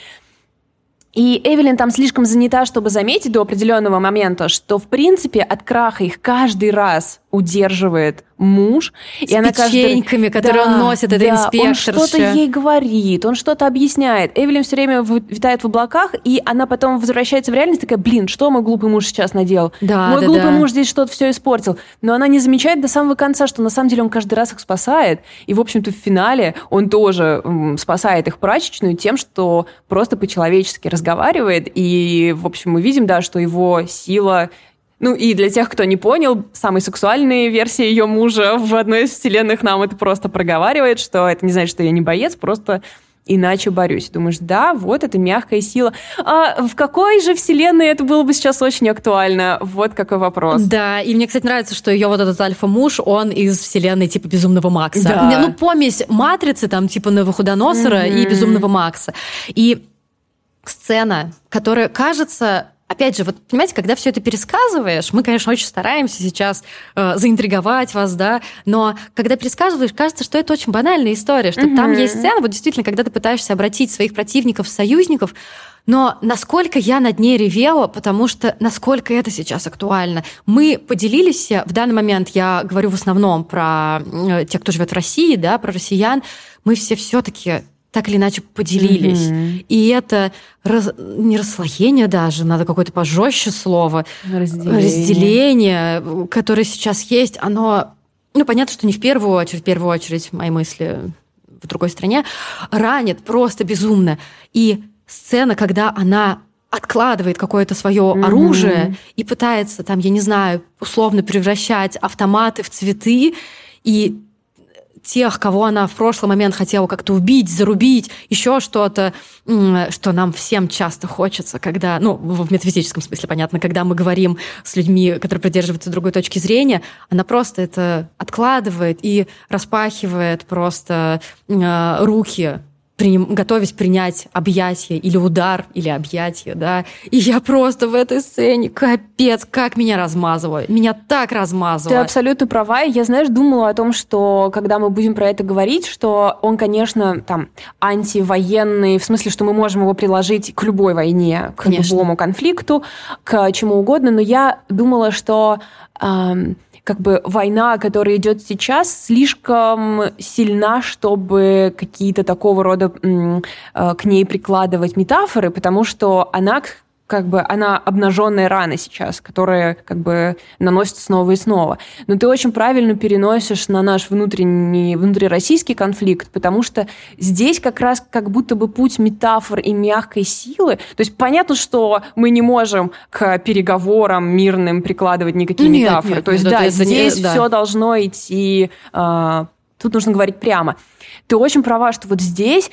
И Эвелин там слишком занята, чтобы заметить до определенного момента, что, в принципе, от краха их каждый раз удерживает муж. С и она печеньками, каждый... которые да, он носит, это да, инспектор. Он что-то ей говорит, он что-то объясняет. Эвелин все время витает в облаках, и она потом возвращается в реальность такая, блин, что мой глупый муж сейчас наделал? Да, мой да, глупый да. муж здесь что-то все испортил. Но она не замечает до самого конца, что на самом деле он каждый раз их спасает. И, в общем-то, в финале он тоже спасает их прачечную тем, что просто по-человечески разговаривает. И, в общем, мы видим, да, что его сила ну и для тех, кто не понял, самой сексуальной версии ее мужа в одной из вселенных нам это просто проговаривает, что это не значит, что я не боец, просто иначе борюсь. Думаешь, да, вот это мягкая сила. А в какой же вселенной это было бы сейчас очень актуально? Вот какой вопрос. Да, и мне, кстати, нравится, что ее вот этот альфа-муж, он из вселенной типа Безумного Макса. Да. Ну, помесь Матрицы, там, типа Новохудоносора mm-hmm. и Безумного Макса. И сцена, которая кажется Опять же, вот понимаете, когда все это пересказываешь, мы, конечно, очень стараемся сейчас э, заинтриговать вас, да, но когда пересказываешь, кажется, что это очень банальная история, что mm-hmm. там есть сцена, вот действительно, когда ты пытаешься обратить своих противников в союзников, но насколько я над ней ревела, потому что насколько это сейчас актуально. Мы поделились, в данный момент я говорю в основном про э, тех, кто живет в России, да, про россиян, мы все все-таки так или иначе поделились. Mm-hmm. И это раз, не расслоение даже, надо какое-то пожестче слово. Разделение. Разделение, которое сейчас есть, оно, ну, понятно, что не в первую очередь, в первую очередь мои мысли в другой стране, ранит просто безумно. И сцена, когда она откладывает какое-то свое mm-hmm. оружие и пытается там, я не знаю, условно превращать автоматы в цветы, и тех, кого она в прошлый момент хотела как-то убить, зарубить, еще что-то, что нам всем часто хочется, когда, ну, в метафизическом смысле, понятно, когда мы говорим с людьми, которые придерживаются другой точки зрения, она просто это откладывает и распахивает просто э, руки приним, готовясь принять объятие или удар, или объятие, да. И я просто в этой сцене, капец, как меня размазывают. Меня так размазывают. Ты абсолютно права. Я, знаешь, думала о том, что когда мы будем про это говорить, что он, конечно, там, антивоенный, в смысле, что мы можем его приложить к любой войне, к конечно. любому конфликту, к чему угодно, но я думала, что... Эм, как бы война, которая идет сейчас, слишком сильна, чтобы какие-то такого рода э, к ней прикладывать метафоры, потому что она как бы она обнаженная рана сейчас, которая как бы наносится снова и снова. Но ты очень правильно переносишь на наш внутренний, внутрироссийский конфликт, потому что здесь как раз как будто бы путь метафор и мягкой силы. То есть понятно, что мы не можем к переговорам мирным прикладывать никакие нет, метафоры. Нет, То есть нет, да, здесь не, да. все должно идти. Э, тут нужно говорить прямо. Ты очень права, что вот здесь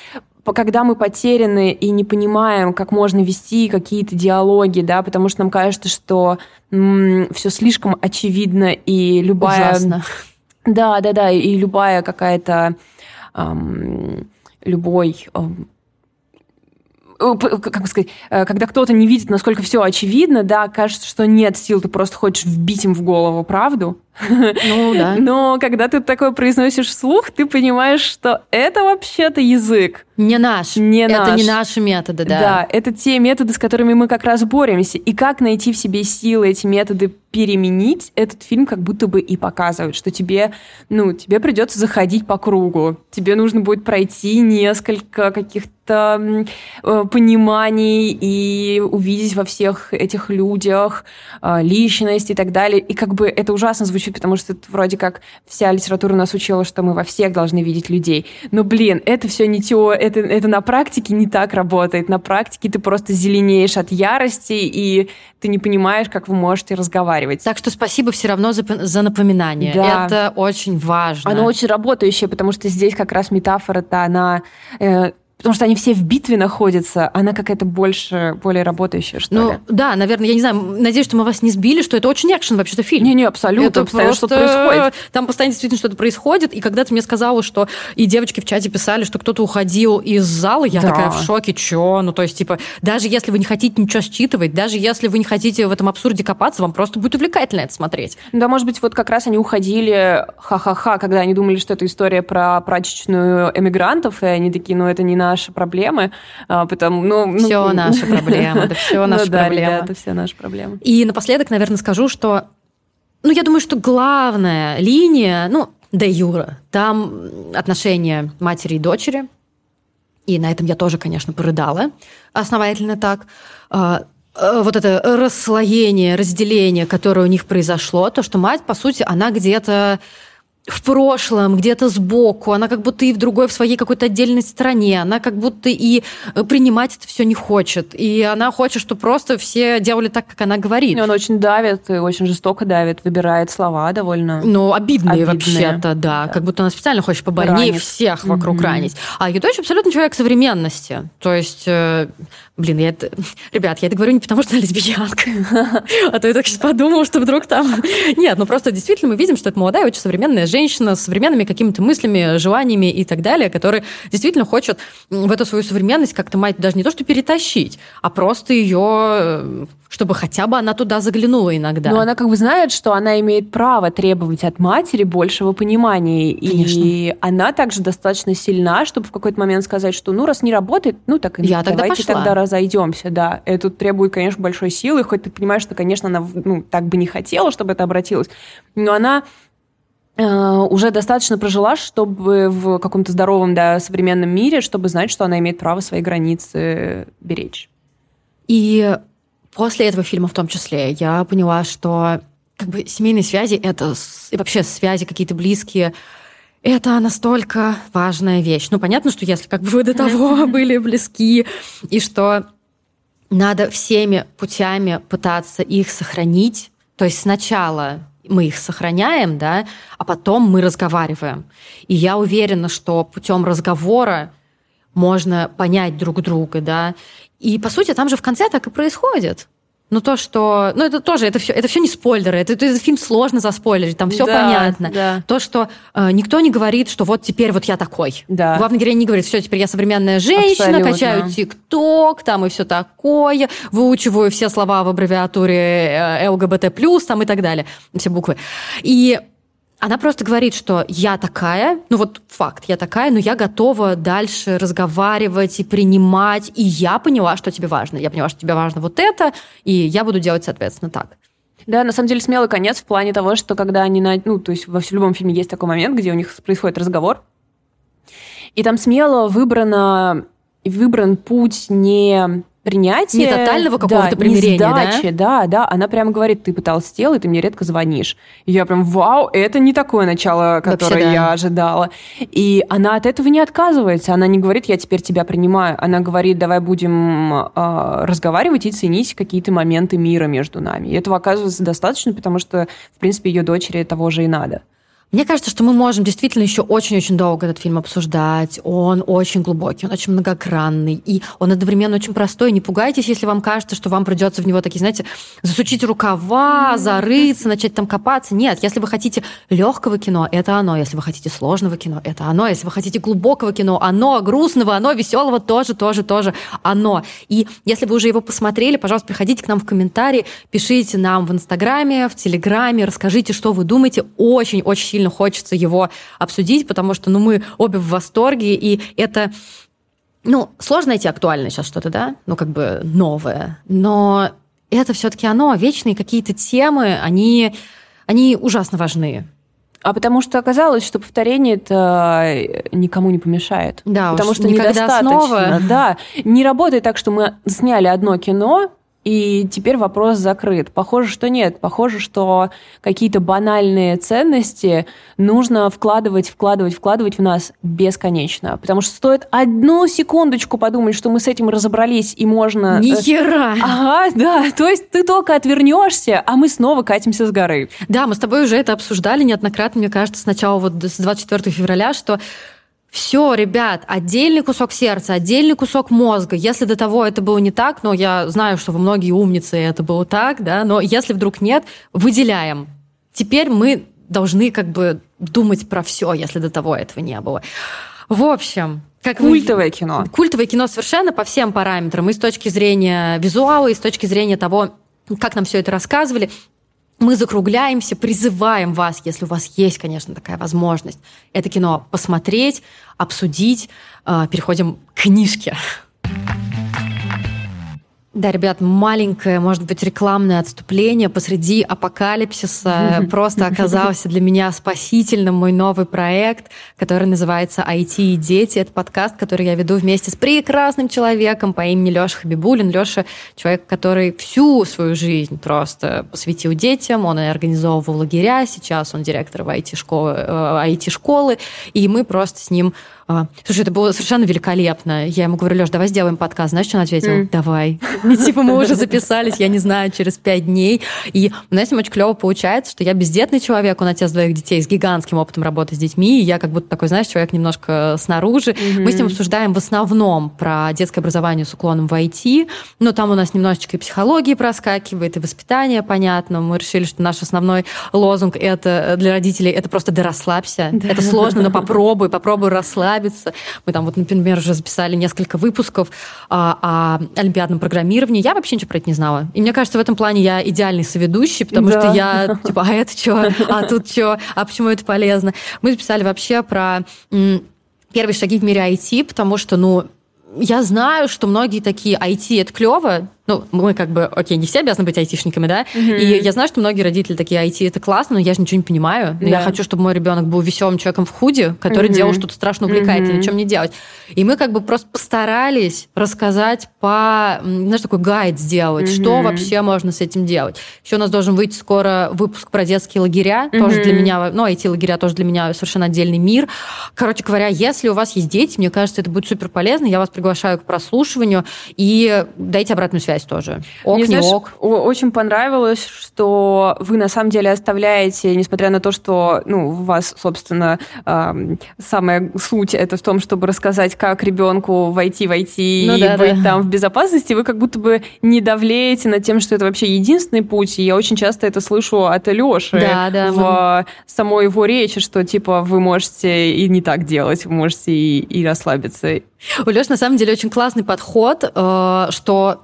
когда мы потеряны и не понимаем, как можно вести какие-то диалоги, да, потому что нам кажется, что м- все слишком очевидно и любая... Ужасно. Да, да, да, и любая какая-то... Эм, любой эм, как сказать, э, когда кто-то не видит, насколько все очевидно, да, кажется, что нет сил, ты просто хочешь вбить им в голову правду. Ну, да. Но когда ты такое произносишь вслух, ты понимаешь, что это вообще-то язык. Не наш. Не это наш. не наши методы, да. Да, это те методы, с которыми мы как раз боремся. И как найти в себе силы эти методы переменить, этот фильм как будто бы и показывает, что тебе, ну, тебе придется заходить по кругу. Тебе нужно будет пройти несколько каких-то э, пониманий и увидеть во всех этих людях э, личность и так далее. И как бы это ужасно звучит, потому что это вроде как вся литература нас учила, что мы во всех должны видеть людей. Но, блин, это все не теория, это, это на практике не так работает. На практике ты просто зеленеешь от ярости, и ты не понимаешь, как вы можете разговаривать. Так что спасибо все равно за, за напоминание. Да. Это очень важно. Оно очень работающее, потому что здесь как раз метафора-то, она э, потому что они все в битве находятся, она какая-то больше, более работающая, что ну, ли. да, наверное, я не знаю, надеюсь, что мы вас не сбили, что это очень экшен вообще-то фильм. Не-не, абсолютно, это постоянно просто... что-то происходит. Там постоянно действительно что-то происходит, и когда ты мне сказала, что и девочки в чате писали, что кто-то уходил из зала, я да. такая в шоке, чё? Ну, то есть, типа, даже если вы не хотите ничего считывать, даже если вы не хотите в этом абсурде копаться, вам просто будет увлекательно это смотреть. Да, может быть, вот как раз они уходили ха-ха-ха, когда они думали, что это история про прачечную эмигрантов, и они такие, ну, это не наши проблемы, а, потому, ну, все ну, наши проблемы, это все наши ну, проблемы. Это все наши проблемы. И напоследок, наверное, скажу, что, ну, я думаю, что главная линия, ну, де юра, там отношения матери и дочери, и на этом я тоже, конечно, порыдала основательно так. А, а, вот это расслоение, разделение, которое у них произошло, то, что мать, по сути, она где-то в прошлом, где-то сбоку, она как будто и в другой, в своей какой-то отдельной стране, она как будто и э, принимать это все не хочет. И она хочет, чтобы просто все делали так, как она говорит. И он очень давит, и очень жестоко давит, выбирает слова довольно... Ну, обидные, обидные. вообще-то, да. да. Как будто она специально хочет побольнее ранит. всех вокруг mm-hmm. ранить. А ее дочь абсолютно человек современности. То есть, э, блин, я это... Ребят, я это говорю не потому, что она лесбиянка. А то я так сейчас подумала, что вдруг там... Нет, ну просто действительно мы видим, что это молодая, очень современная женщина с современными какими-то мыслями, желаниями и так далее, которая действительно хочет в эту свою современность как-то мать даже не то что перетащить, а просто ее чтобы хотя бы она туда заглянула иногда. Но она как бы знает, что она имеет право требовать от матери большего понимания. Конечно. И она также достаточно сильна, чтобы в какой-то момент сказать, что ну, раз не работает, ну так Я давайте тогда, тогда разойдемся. Да. Это требует, конечно, большой силы, хоть ты понимаешь, что, конечно, она ну, так бы не хотела, чтобы это обратилось. Но она э, уже достаточно прожила, чтобы в каком-то здоровом, да, современном мире, чтобы знать, что она имеет право свои границы беречь. И После этого фильма в том числе я поняла, что как бы семейные связи это и вообще связи какие-то близкие, это настолько важная вещь. Ну, понятно, что если как бы вы до того были близки, и что надо всеми путями пытаться их сохранить. То есть сначала мы их сохраняем, да, а потом мы разговариваем. И я уверена, что путем разговора можно понять друг друга, да, и, по сути, там же в конце так и происходит. Ну, то, что... Ну, это тоже, это все, это все не спойлеры. Это, это, этот фильм сложно заспойлерить, там все да, понятно. Да. То, что э, никто не говорит, что вот теперь вот я такой. Да. Главный герой не говорит, все, теперь я современная женщина, Абсолютно. качаю ТикТок, там и все такое, выучиваю все слова в аббревиатуре э, ЛГБТ+, там и так далее, все буквы. И она просто говорит, что я такая, ну вот факт, я такая, но я готова дальше разговаривать и принимать, и я поняла, что тебе важно. Я поняла, что тебе важно вот это, и я буду делать, соответственно, так. Да, на самом деле смелый конец в плане того, что когда они, на, ну, то есть во любом фильме есть такой момент, где у них происходит разговор, и там смело выбрано, выбран путь не принятие. Не тотального какого-то да, примирения, сдачи, да? Да, да. Она прямо говорит, ты потолстел, и ты мне редко звонишь. И я прям, вау, это не такое начало, которое Вообще, да. я ожидала. И она от этого не отказывается. Она не говорит, я теперь тебя принимаю. Она говорит, давай будем э, разговаривать и ценить какие-то моменты мира между нами. И этого оказывается достаточно, потому что, в принципе, ее дочери того же и надо. Мне кажется, что мы можем действительно еще очень-очень долго этот фильм обсуждать. Он очень глубокий, он очень многогранный, и он одновременно очень простой. Не пугайтесь, если вам кажется, что вам придется в него такие, знаете, засучить рукава, зарыться, начать там копаться. Нет, если вы хотите легкого кино, это оно. Если вы хотите сложного кино, это оно. Если вы хотите глубокого кино, оно. Грустного, оно. Веселого тоже, тоже, тоже оно. И если вы уже его посмотрели, пожалуйста, приходите к нам в комментарии, пишите нам в Инстаграме, в Телеграме, расскажите, что вы думаете. Очень-очень сильно сильно хочется его обсудить, потому что ну, мы обе в восторге, и это ну, сложно найти актуальное сейчас что-то, да, ну, как бы новое, но это все-таки оно, вечные какие-то темы, они, они ужасно важны. А потому что оказалось, что повторение это никому не помешает. Да, потому что недостаточно. Основа... Да, не работает так, что мы сняли одно кино, и теперь вопрос закрыт. Похоже, что нет. Похоже, что какие-то банальные ценности нужно вкладывать, вкладывать, вкладывать в нас бесконечно. Потому что стоит одну секундочку подумать, что мы с этим разобрались и можно... Ни хера! Ага, да. То есть ты только отвернешься, а мы снова катимся с горы. Да, мы с тобой уже это обсуждали неоднократно, мне кажется, сначала вот с 24 февраля, что все, ребят, отдельный кусок сердца, отдельный кусок мозга. Если до того это было не так, но я знаю, что вы многие умницы, и это было так, да, но если вдруг нет, выделяем. Теперь мы должны как бы думать про все, если до того этого не было. В общем, как культовое вы... кино. Культовое кино совершенно по всем параметрам, и с точки зрения визуала, и с точки зрения того, как нам все это рассказывали мы закругляемся, призываем вас, если у вас есть, конечно, такая возможность, это кино посмотреть, обсудить. А, переходим к книжке. Да, ребят, маленькое, может быть, рекламное отступление посреди апокалипсиса просто оказался для меня спасительным мой новый проект, который называется IT и дети. Это подкаст, который я веду вместе с прекрасным человеком по имени Леша Хабибулин. Леша человек, который всю свою жизнь просто посвятил детям. Он организовывал лагеря. Сейчас он директор IT-школы, IT-школы. И мы просто с ним слушай, это было совершенно великолепно. Я ему говорю, Леш, давай сделаем подкаст. Знаешь, что он ответил? Mm. Давай. И типа мы уже записались, я не знаю, через пять дней. И у нас с ним очень клево получается, что я бездетный человек, он отец двоих детей с гигантским опытом работы с детьми, и я как будто такой, знаешь, человек немножко снаружи. Mm-hmm. Мы с ним обсуждаем в основном про детское образование с уклоном в IT, но там у нас немножечко и психологии проскакивает, и воспитание, понятно. Мы решили, что наш основной лозунг это для родителей это просто да расслабься. Да. Это сложно, но попробуй, попробуй расслабиться. Мы там вот, например, уже записали несколько выпусков а, о олимпиадном программировании. Я вообще ничего про это не знала. И мне кажется, в этом плане я идеальный соведущий, потому да. что я типа, а это что, а тут что, а почему это полезно? Мы записали вообще про первые шаги в мире IT, потому что, ну, я знаю, что многие такие IT это клево, ну, мы как бы, окей, не все обязаны быть айтишниками, да, mm-hmm. и я знаю, что многие родители такие, IT это классно, но я же ничего не понимаю, но да. я хочу, чтобы мой ребенок был веселым человеком в худе, который mm-hmm. делал что-то страшно увлекательное, mm-hmm. чем не делать. И мы как бы просто постарались рассказать по, знаешь, такой гайд сделать, mm-hmm. что вообще можно с этим делать. Еще у нас должен выйти скоро выпуск про детские лагеря, mm-hmm. тоже для меня, ну, IT-лагеря тоже для меня совершенно отдельный мир. Короче говоря, если у вас есть дети, мне кажется, это будет супер полезно, я вас приглашаю к прослушиванию и дайте обратную связь связь тоже. Ок, Мне, не знаешь, ок. Очень понравилось, что вы на самом деле оставляете, несмотря на то, что ну, у вас, собственно, э, самая суть это в том, чтобы рассказать, как ребенку войти, войти ну, и да, быть да. там в безопасности, вы как будто бы не давлеете над тем, что это вообще единственный путь. И я очень часто это слышу от Алёши да, да, в мы... самой его речи, что типа вы можете и не так делать, вы можете и, и расслабиться. У Лёши на самом деле очень классный подход, э, что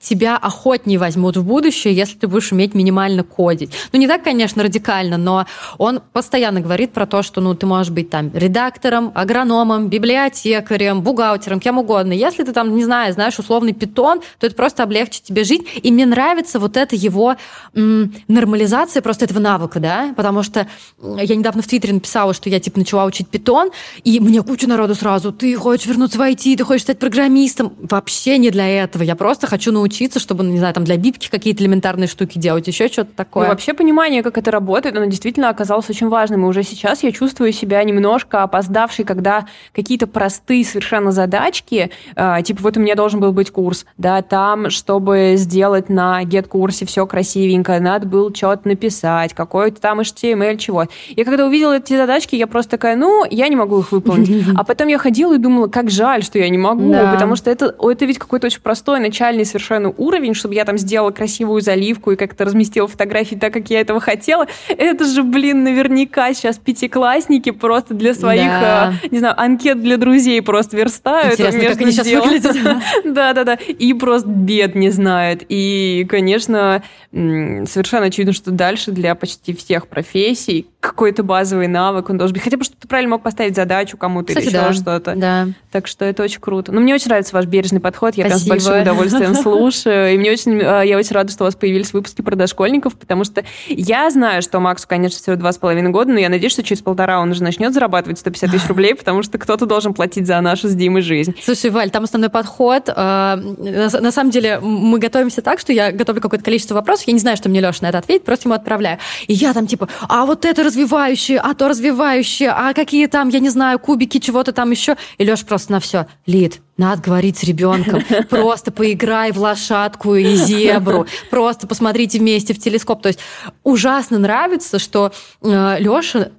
тебя охотнее возьмут в будущее, если ты будешь уметь минимально кодить. Ну, не так, конечно, радикально, но он постоянно говорит про то, что ну, ты можешь быть там редактором, агрономом, библиотекарем, бухгалтером, кем угодно. Если ты там, не знаю, знаешь, условный питон, то это просто облегчит тебе жить. И мне нравится вот эта его м, нормализация просто этого навыка, да, потому что я недавно в Твиттере написала, что я типа начала учить питон, и мне куча народу сразу, ты хочешь вернуться в IT, ты хочешь стать программистом. Вообще не для этого. Я просто хочу научиться учиться, чтобы, ну, не знаю, там для бибки какие-то элементарные штуки делать, еще что-то такое. Ну, вообще понимание, как это работает, оно действительно оказалось очень важным. И уже сейчас я чувствую себя немножко опоздавшей, когда какие-то простые совершенно задачки, э, типа вот у меня должен был быть курс, да, там, чтобы сделать на get-курсе все красивенько, надо было что-то написать, какой-то там HTML, чего. И когда увидела эти задачки, я просто такая, ну, я не могу их выполнить. А потом я ходила и думала, как жаль, что я не могу, да. потому что это, это ведь какой-то очень простой начальный совершенно определенный уровень, чтобы я там сделала красивую заливку и как-то разместила фотографии так, как я этого хотела. Это же, блин, наверняка сейчас пятиклассники просто для своих, да. э, не знаю, анкет для друзей просто верстают. Интересно, как они сейчас выглядят. Да-да-да. И просто бед не знают. И, конечно, совершенно очевидно, что дальше для почти всех профессий какой-то базовый навык он должен быть. Хотя бы, чтобы ты правильно мог поставить задачу кому-то или еще да. что-то. Да. Так что это очень круто. Но мне очень нравится ваш бережный подход. Я Спасибо. прям с большим удовольствием слушаю. И мне очень, э, я очень рада, что у вас появились выпуски про дошкольников, потому что я знаю, что Максу, конечно, всего два с половиной года, но я надеюсь, что через полтора он уже начнет зарабатывать 150 тысяч рублей, потому что кто-то должен платить за нашу с Димой жизнь. Слушай, Валь, там основной подход. Э, на самом деле мы готовимся так, что я готовлю какое-то количество вопросов, я не знаю, что мне Леша на это ответит, просто ему отправляю. И я там типа, а вот это развивающее, а то развивающее, а какие там, я не знаю, кубики, чего-то там еще. И Леша просто на все. Лид, надо говорить с ребенком. Просто поиграй в лошадку и зебру. Просто посмотрите вместе в телескоп. То есть ужасно нравится, что э, Леша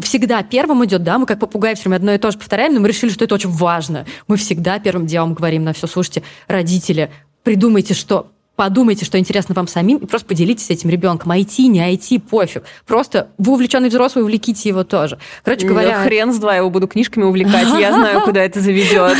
всегда первым идет, да, мы как попугай все время одно и то же повторяем, но мы решили, что это очень важно. Мы всегда первым делом говорим на все, слушайте, родители, придумайте, что подумайте, что интересно вам самим, и просто поделитесь этим ребенком. IT, не IT, пофиг. Просто вы увлеченный взрослый, увлеките его тоже. Короче говоря... Я хрен с два его буду книжками увлекать, я знаю, куда это заведет.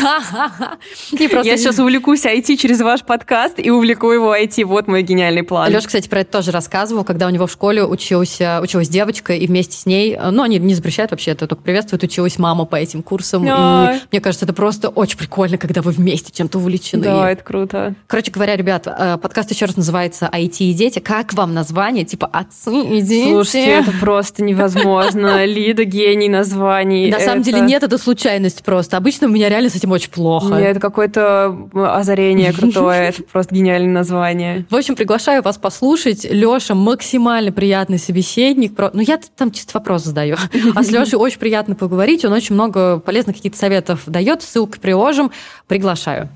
Я сейчас увлекусь IT через ваш подкаст и увлеку его IT. Вот мой гениальный план. Леша, кстати, про это тоже рассказывал, когда у него в школе учился, училась девочка, и вместе с ней, ну, они не запрещают вообще это, только приветствуют, училась мама по этим курсам. И мне кажется, это просто очень прикольно, когда вы вместе чем-то увлечены. Да, это круто. Короче говоря, ребят, э, подкаст еще раз называется «IT и дети». Как вам название? Типа «Отцы и дети». Слушайте, это просто невозможно. Лида гений названий. На самом деле нет, это случайность просто. Обычно у меня реально с этим очень плохо. Нет, это какое-то озарение крутое. Это просто гениальное название. В общем, приглашаю вас послушать. Леша максимально приятный собеседник. Ну, я там чисто вопрос задаю. А с Лешей очень приятно поговорить. Он очень много полезных каких-то советов дает. Ссылку приложим. Приглашаю.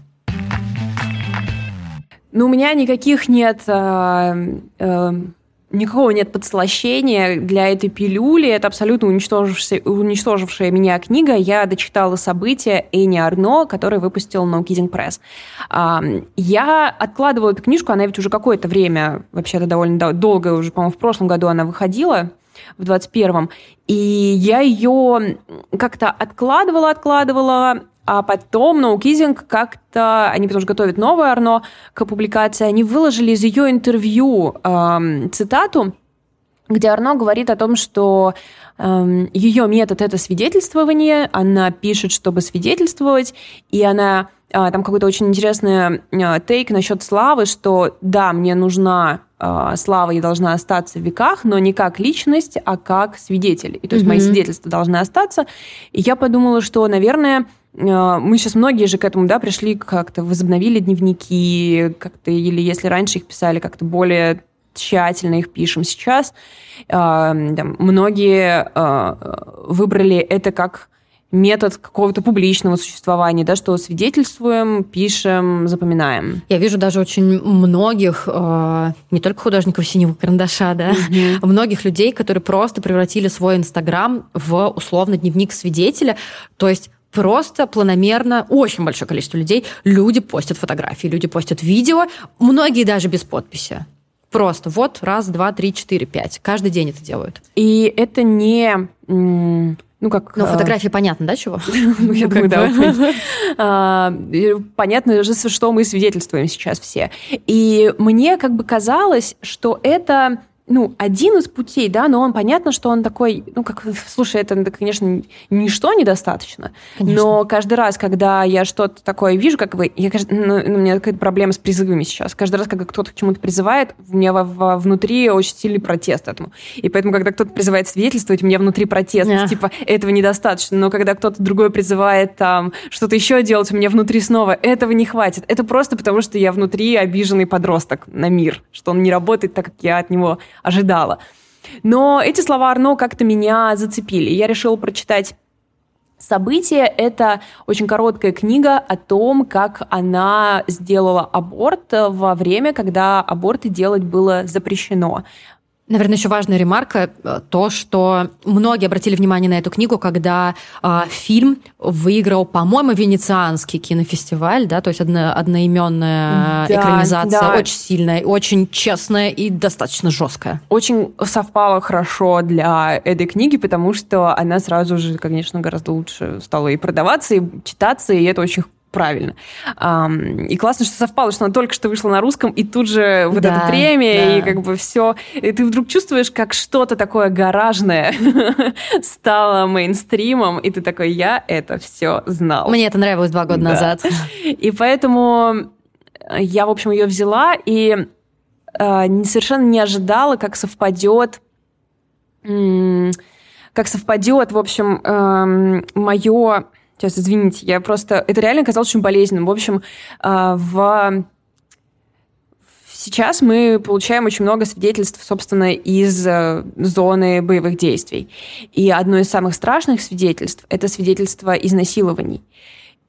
Ну, у меня никаких нет... Э, э, никакого нет подслащения для этой пилюли. Это абсолютно уничтожившая, уничтожившая меня книга. Я дочитала события Эни Арно, который выпустил No Kidding Press. Я откладывала эту книжку, она ведь уже какое-то время, вообще-то довольно долго, уже, по-моему, в прошлом году она выходила, в 21-м. И я ее как-то откладывала, откладывала, а потом Ноукизинг как-то, они потому что готовят новое Арно к публикации, они выложили из ее интервью э, цитату, где Арно говорит о том, что э, ее метод это свидетельствование, она пишет, чтобы свидетельствовать, и она э, там какой-то очень интересный э, тейк насчет славы, что да, мне нужна э, слава и должна остаться в веках, но не как личность, а как свидетель. И то есть mm-hmm. мои свидетельства должны остаться. И я подумала, что, наверное, а, мы сейчас многие же к этому, да, пришли как-то, возобновили дневники, как-то, или если раньше их писали, как-то более тщательно их пишем. Сейчас э, да, многие э, выбрали это как метод какого-то публичного существования, да, что свидетельствуем, пишем, запоминаем. Я вижу даже очень многих, э, не только художников синего карандаша, да, mm-hmm. многих людей, которые просто превратили свой Инстаграм в условно дневник свидетеля, то есть просто планомерно, очень большое количество людей, люди постят фотографии, люди постят видео, многие даже без подписи. Просто вот раз, два, три, четыре, пять. Каждый день это делают. И это не ну, как... Ну, а, фотографии понятно, да, чего? Ну, я думаю, да. А, понятно же, что мы свидетельствуем сейчас все. И мне как бы казалось, что это ну, один из путей, да, но он понятно, что он такой, ну, как, слушай, это, конечно, ничто недостаточно, конечно. но каждый раз, когда я что-то такое вижу, как бы, я, ну, у меня какая-то проблема с призывами сейчас. Каждый раз, когда кто-то к чему-то призывает, у меня во, во внутри очень сильный протест этому. И поэтому, когда кто-то призывает свидетельствовать, у меня внутри протест, yeah. типа, этого недостаточно. Но когда кто-то другой призывает там что-то еще делать, у меня внутри снова, этого не хватит. Это просто потому, что я внутри обиженный подросток на мир, что он не работает так, как я от него ожидала. Но эти слова Арно как-то меня зацепили. Я решила прочитать Событие – это очень короткая книга о том, как она сделала аборт во время, когда аборты делать было запрещено. Наверное, еще важная ремарка э, то, что многие обратили внимание на эту книгу, когда э, фильм выиграл, по-моему, венецианский кинофестиваль, да, то есть одно, одноименная да, экранизация, да. очень сильная, очень честная и достаточно жесткая. Очень совпало хорошо для этой книги, потому что она сразу же, конечно, гораздо лучше стала и продаваться, и читаться, и это очень правильно. И классно, что совпало, что она только что вышла на русском, и тут же вот да, эта премия, да. и как бы все. И ты вдруг чувствуешь, как что-то такое гаражное стало мейнстримом, и ты такой, я это все знал. Мне это нравилось два года да. назад. И поэтому я, в общем, ее взяла, и э, совершенно не ожидала, как совпадет как совпадет, в общем, мое Сейчас, извините, я просто... Это реально казалось очень болезненным. В общем, а, в... Сейчас мы получаем очень много свидетельств, собственно, из э, зоны боевых действий. И одно из самых страшных свидетельств – это свидетельство изнасилований.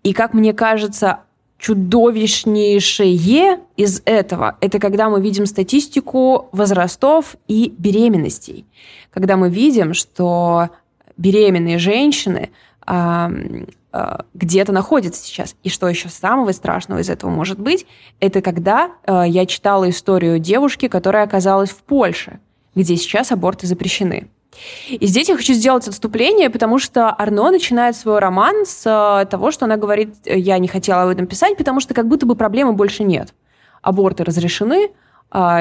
И, как мне кажется, чудовищнейшее из этого – это когда мы видим статистику возрастов и беременностей. Когда мы видим, что беременные женщины – где-то находится сейчас. И что еще самого страшного из этого может быть, это когда э, я читала историю девушки, которая оказалась в Польше, где сейчас аборты запрещены. И здесь я хочу сделать отступление, потому что Арно начинает свой роман с э, того, что она говорит, я не хотела об этом писать, потому что как будто бы проблемы больше нет. Аборты разрешены,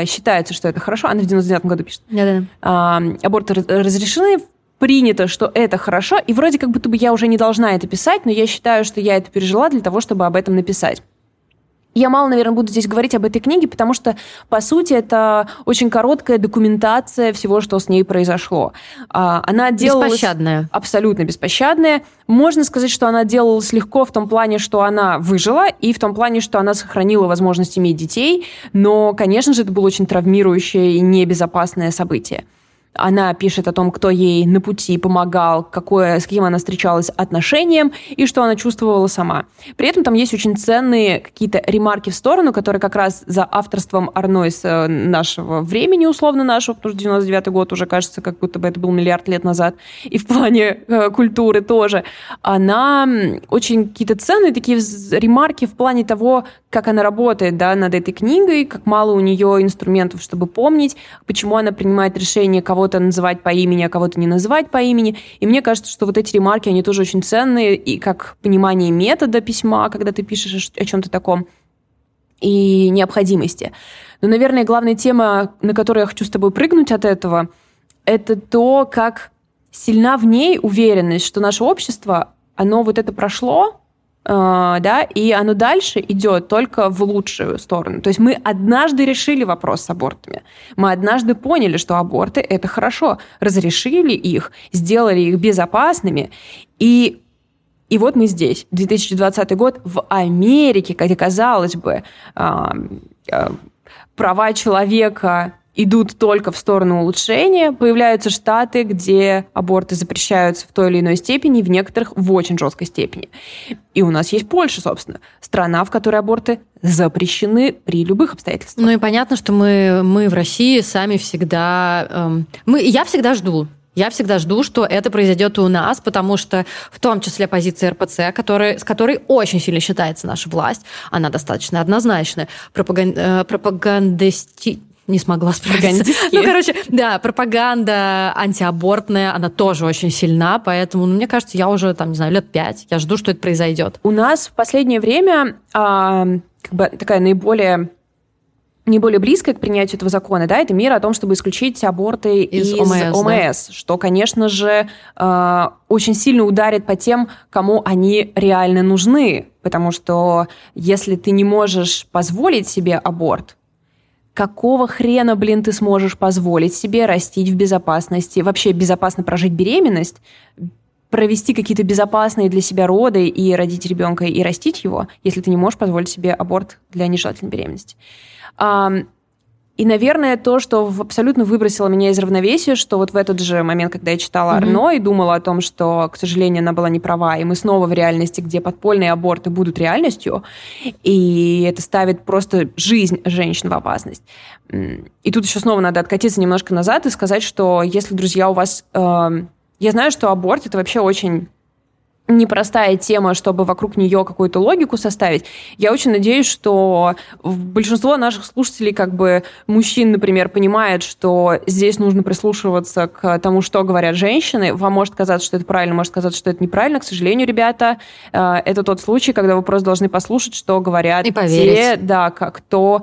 считается, что это хорошо. Она в 99 году пишет. Да-да. Аборты разрешены, принято, что это хорошо, и вроде как будто бы я уже не должна это писать, но я считаю, что я это пережила для того, чтобы об этом написать. Я мало, наверное, буду здесь говорить об этой книге, потому что, по сути, это очень короткая документация всего, что с ней произошло. А, она делалась... Беспощадная. Абсолютно беспощадная. Можно сказать, что она делалась легко в том плане, что она выжила, и в том плане, что она сохранила возможность иметь детей, но, конечно же, это было очень травмирующее и небезопасное событие. Она пишет о том, кто ей на пути помогал, какое, с каким она встречалась отношением и что она чувствовала сама. При этом там есть очень ценные какие-то ремарки в сторону, которые как раз за авторством Арно из э, нашего времени, условно нашего, потому что 99 год уже кажется, как будто бы это был миллиард лет назад, и в плане э, культуры тоже. Она очень какие-то ценные такие ремарки в плане того, как она работает да, над этой книгой, как мало у нее инструментов, чтобы помнить, почему она принимает решение кого-то называть по имени, а кого-то не называть по имени. И мне кажется, что вот эти ремарки, они тоже очень ценные, и как понимание метода письма, когда ты пишешь о чем-то таком, и необходимости. Но, наверное, главная тема, на которую я хочу с тобой прыгнуть от этого, это то, как сильна в ней уверенность, что наше общество, оно вот это прошло, да, и оно дальше идет только в лучшую сторону. То есть мы однажды решили вопрос с абортами. Мы однажды поняли, что аборты – это хорошо. Разрешили их, сделали их безопасными, и и вот мы здесь, 2020 год, в Америке, где, казалось бы, а, а, права человека идут только в сторону улучшения. Появляются штаты, где аборты запрещаются в той или иной степени, в некоторых в очень жесткой степени. И у нас есть Польша, собственно, страна, в которой аборты запрещены при любых обстоятельствах. Ну и понятно, что мы, мы в России сами всегда... Эм, мы, я всегда жду, я всегда жду, что это произойдет и у нас, потому что в том числе позиция РПЦ, который, с которой очень сильно считается наша власть, она достаточно однозначная, пропаган, э, пропагандисти, не смогла справиться. Ну, короче, да, пропаганда антиабортная, она тоже очень сильна, поэтому, ну, мне кажется, я уже, там, не знаю, лет пять, я жду, что это произойдет. У нас в последнее время а, как бы такая наиболее не более близкое к принятию этого закона, да, это мера о том, чтобы исключить аборты из, из ОМС, ОМС да. что, конечно же, э, очень сильно ударит по тем, кому они реально нужны, потому что если ты не можешь позволить себе аборт, какого хрена, блин, ты сможешь позволить себе растить в безопасности, вообще безопасно прожить беременность, провести какие-то безопасные для себя роды и родить ребенка и растить его, если ты не можешь позволить себе аборт для нежелательной беременности. И, наверное, то, что абсолютно выбросило меня из равновесия, что вот в этот же момент, когда я читала mm-hmm. Арно и думала о том, что, к сожалению, она была не права, и мы снова в реальности, где подпольные аборты будут реальностью, и это ставит просто жизнь женщин в опасность. И тут еще снова надо откатиться немножко назад и сказать, что если, друзья, у вас... Э, я знаю, что аборт — это вообще очень непростая тема, чтобы вокруг нее какую-то логику составить. Я очень надеюсь, что большинство наших слушателей, как бы мужчин, например, понимает, что здесь нужно прислушиваться к тому, что говорят женщины. Вам может казаться, что это правильно, может казаться, что это неправильно. К сожалению, ребята, э, это тот случай, когда вы просто должны послушать, что говорят И те, да, кто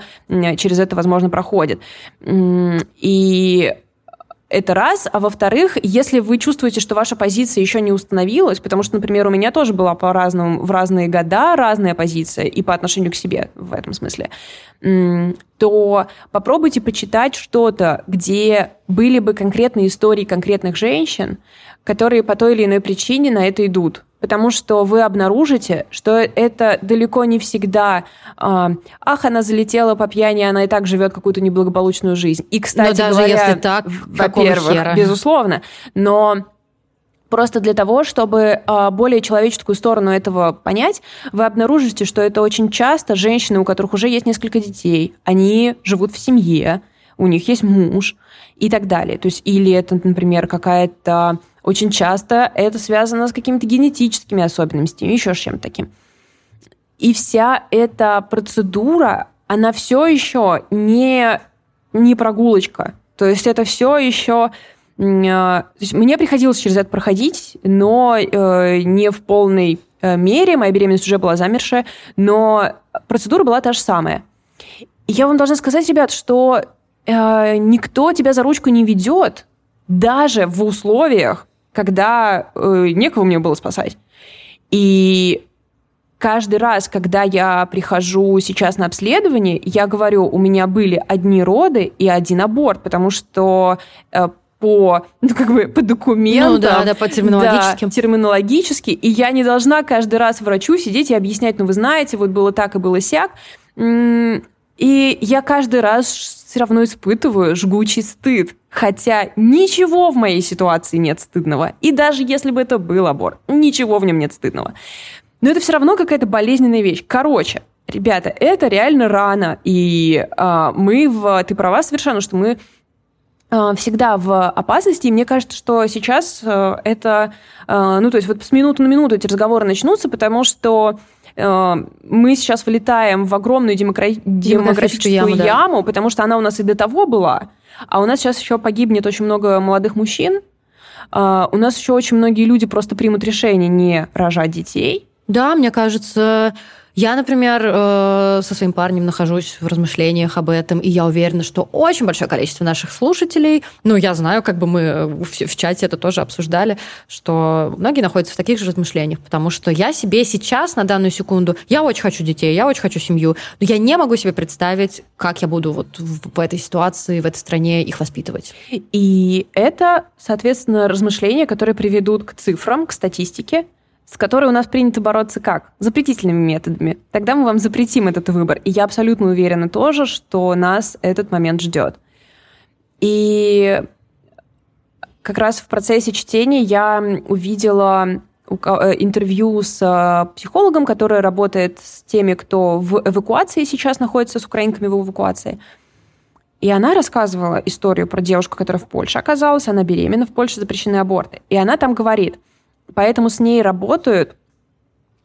через это, возможно, проходит. И это раз. А во-вторых, если вы чувствуете, что ваша позиция еще не установилась, потому что, например, у меня тоже была по-разному, в разные года разная позиция и по отношению к себе в этом смысле, то попробуйте почитать что-то, где были бы конкретные истории конкретных женщин, которые по той или иной причине на это идут потому что вы обнаружите, что это далеко не всегда э, «ах, она залетела по пьяни, она и так живет какую-то неблагополучную жизнь». И, кстати но даже говоря, если так, во-первых, безусловно, но просто для того, чтобы э, более человеческую сторону этого понять, вы обнаружите, что это очень часто женщины, у которых уже есть несколько детей, они живут в семье, у них есть муж и так далее. То есть или это, например, какая-то очень часто это связано с какими-то генетическими особенностями, еще с чем-то таким. И вся эта процедура, она все еще не, не прогулочка. То есть это все еще... А, то есть мне приходилось через это проходить, но э, не в полной э, мере. Моя беременность уже была замершая, но процедура была та же самая. И я вам должна сказать, ребят, что э, никто тебя за ручку не ведет, даже в условиях, когда э, некого мне было спасать. И каждый раз, когда я прихожу сейчас на обследование, я говорю, у меня были одни роды и один аборт, потому что э, по, ну, как бы, по документам. Ну, да, да, по терминологическим. Да, терминологически. И я не должна каждый раз врачу сидеть и объяснять, ну, вы знаете, вот было так и было сяк. И я каждый раз все равно испытываю жгучий стыд. Хотя ничего в моей ситуации нет стыдного. И даже если бы это был аборт, ничего в нем нет стыдного. Но это все равно какая-то болезненная вещь. Короче, ребята, это реально рано. И э, мы в... Ты права совершенно, что мы э, всегда в опасности. И мне кажется, что сейчас э, это... Э, ну, то есть вот с минуты на минуту эти разговоры начнутся, потому что мы сейчас вылетаем в огромную демокра... демографическую яму, яму да. потому что она у нас и до того была. А у нас сейчас еще погибнет очень много молодых мужчин. Uh, у нас еще очень многие люди просто примут решение не рожать детей. Да, мне кажется, я, например, э, со своим парнем нахожусь в размышлениях об этом, и я уверена, что очень большое количество наших слушателей, ну, я знаю, как бы мы в чате это тоже обсуждали, что многие находятся в таких же размышлениях, потому что я себе сейчас, на данную секунду, я очень хочу детей, я очень хочу семью, но я не могу себе представить, как я буду вот в этой ситуации, в этой стране их воспитывать. И это, соответственно, размышления, которые приведут к цифрам, к статистике, с которой у нас принято бороться как? Запретительными методами. Тогда мы вам запретим этот выбор. И я абсолютно уверена тоже, что нас этот момент ждет. И как раз в процессе чтения я увидела э, интервью с э, психологом, который работает с теми, кто в эвакуации сейчас находится, с украинками в эвакуации. И она рассказывала историю про девушку, которая в Польше оказалась, она беременна, в Польше запрещены аборты. И она там говорит – Поэтому с ней работают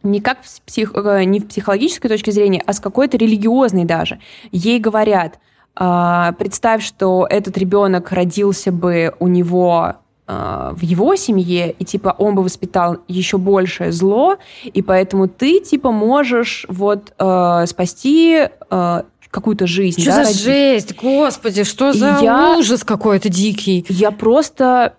не как псих, э, не в психологической точке зрения, а с какой-то религиозной даже. Ей говорят, «А, представь, что этот ребенок родился бы у него а, в его семье, и типа он бы воспитал еще большее зло, и поэтому ты типа можешь вот э, спасти э, какую-то жизнь. Что да, за ради... жесть, господи, что за я, ужас какой-то дикий. Я просто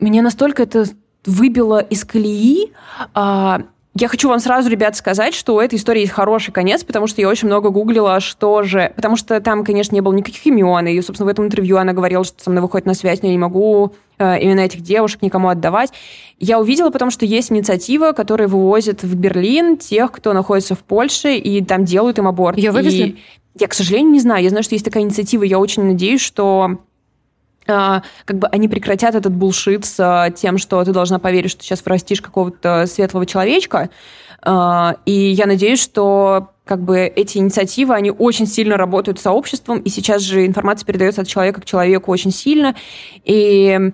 меня настолько это выбило из колеи. А, я хочу вам сразу, ребят, сказать, что у этой истории есть хороший конец, потому что я очень много гуглила, что же... Потому что там, конечно, не было никаких имен, и, собственно, в этом интервью она говорила, что со мной выходит на связь, но я не могу э, именно этих девушек никому отдавать. Я увидела, потому что есть инициатива, которая вывозит в Берлин тех, кто находится в Польше, и там делают им аборт. Ее вывезли? И я, к сожалению, не знаю. Я знаю, что есть такая инициатива, я очень надеюсь, что как бы они прекратят этот булшит с а, тем, что ты должна поверить, что сейчас вырастишь какого-то светлого человечка. А, и я надеюсь, что как бы эти инициативы, они очень сильно работают с сообществом, и сейчас же информация передается от человека к человеку очень сильно. И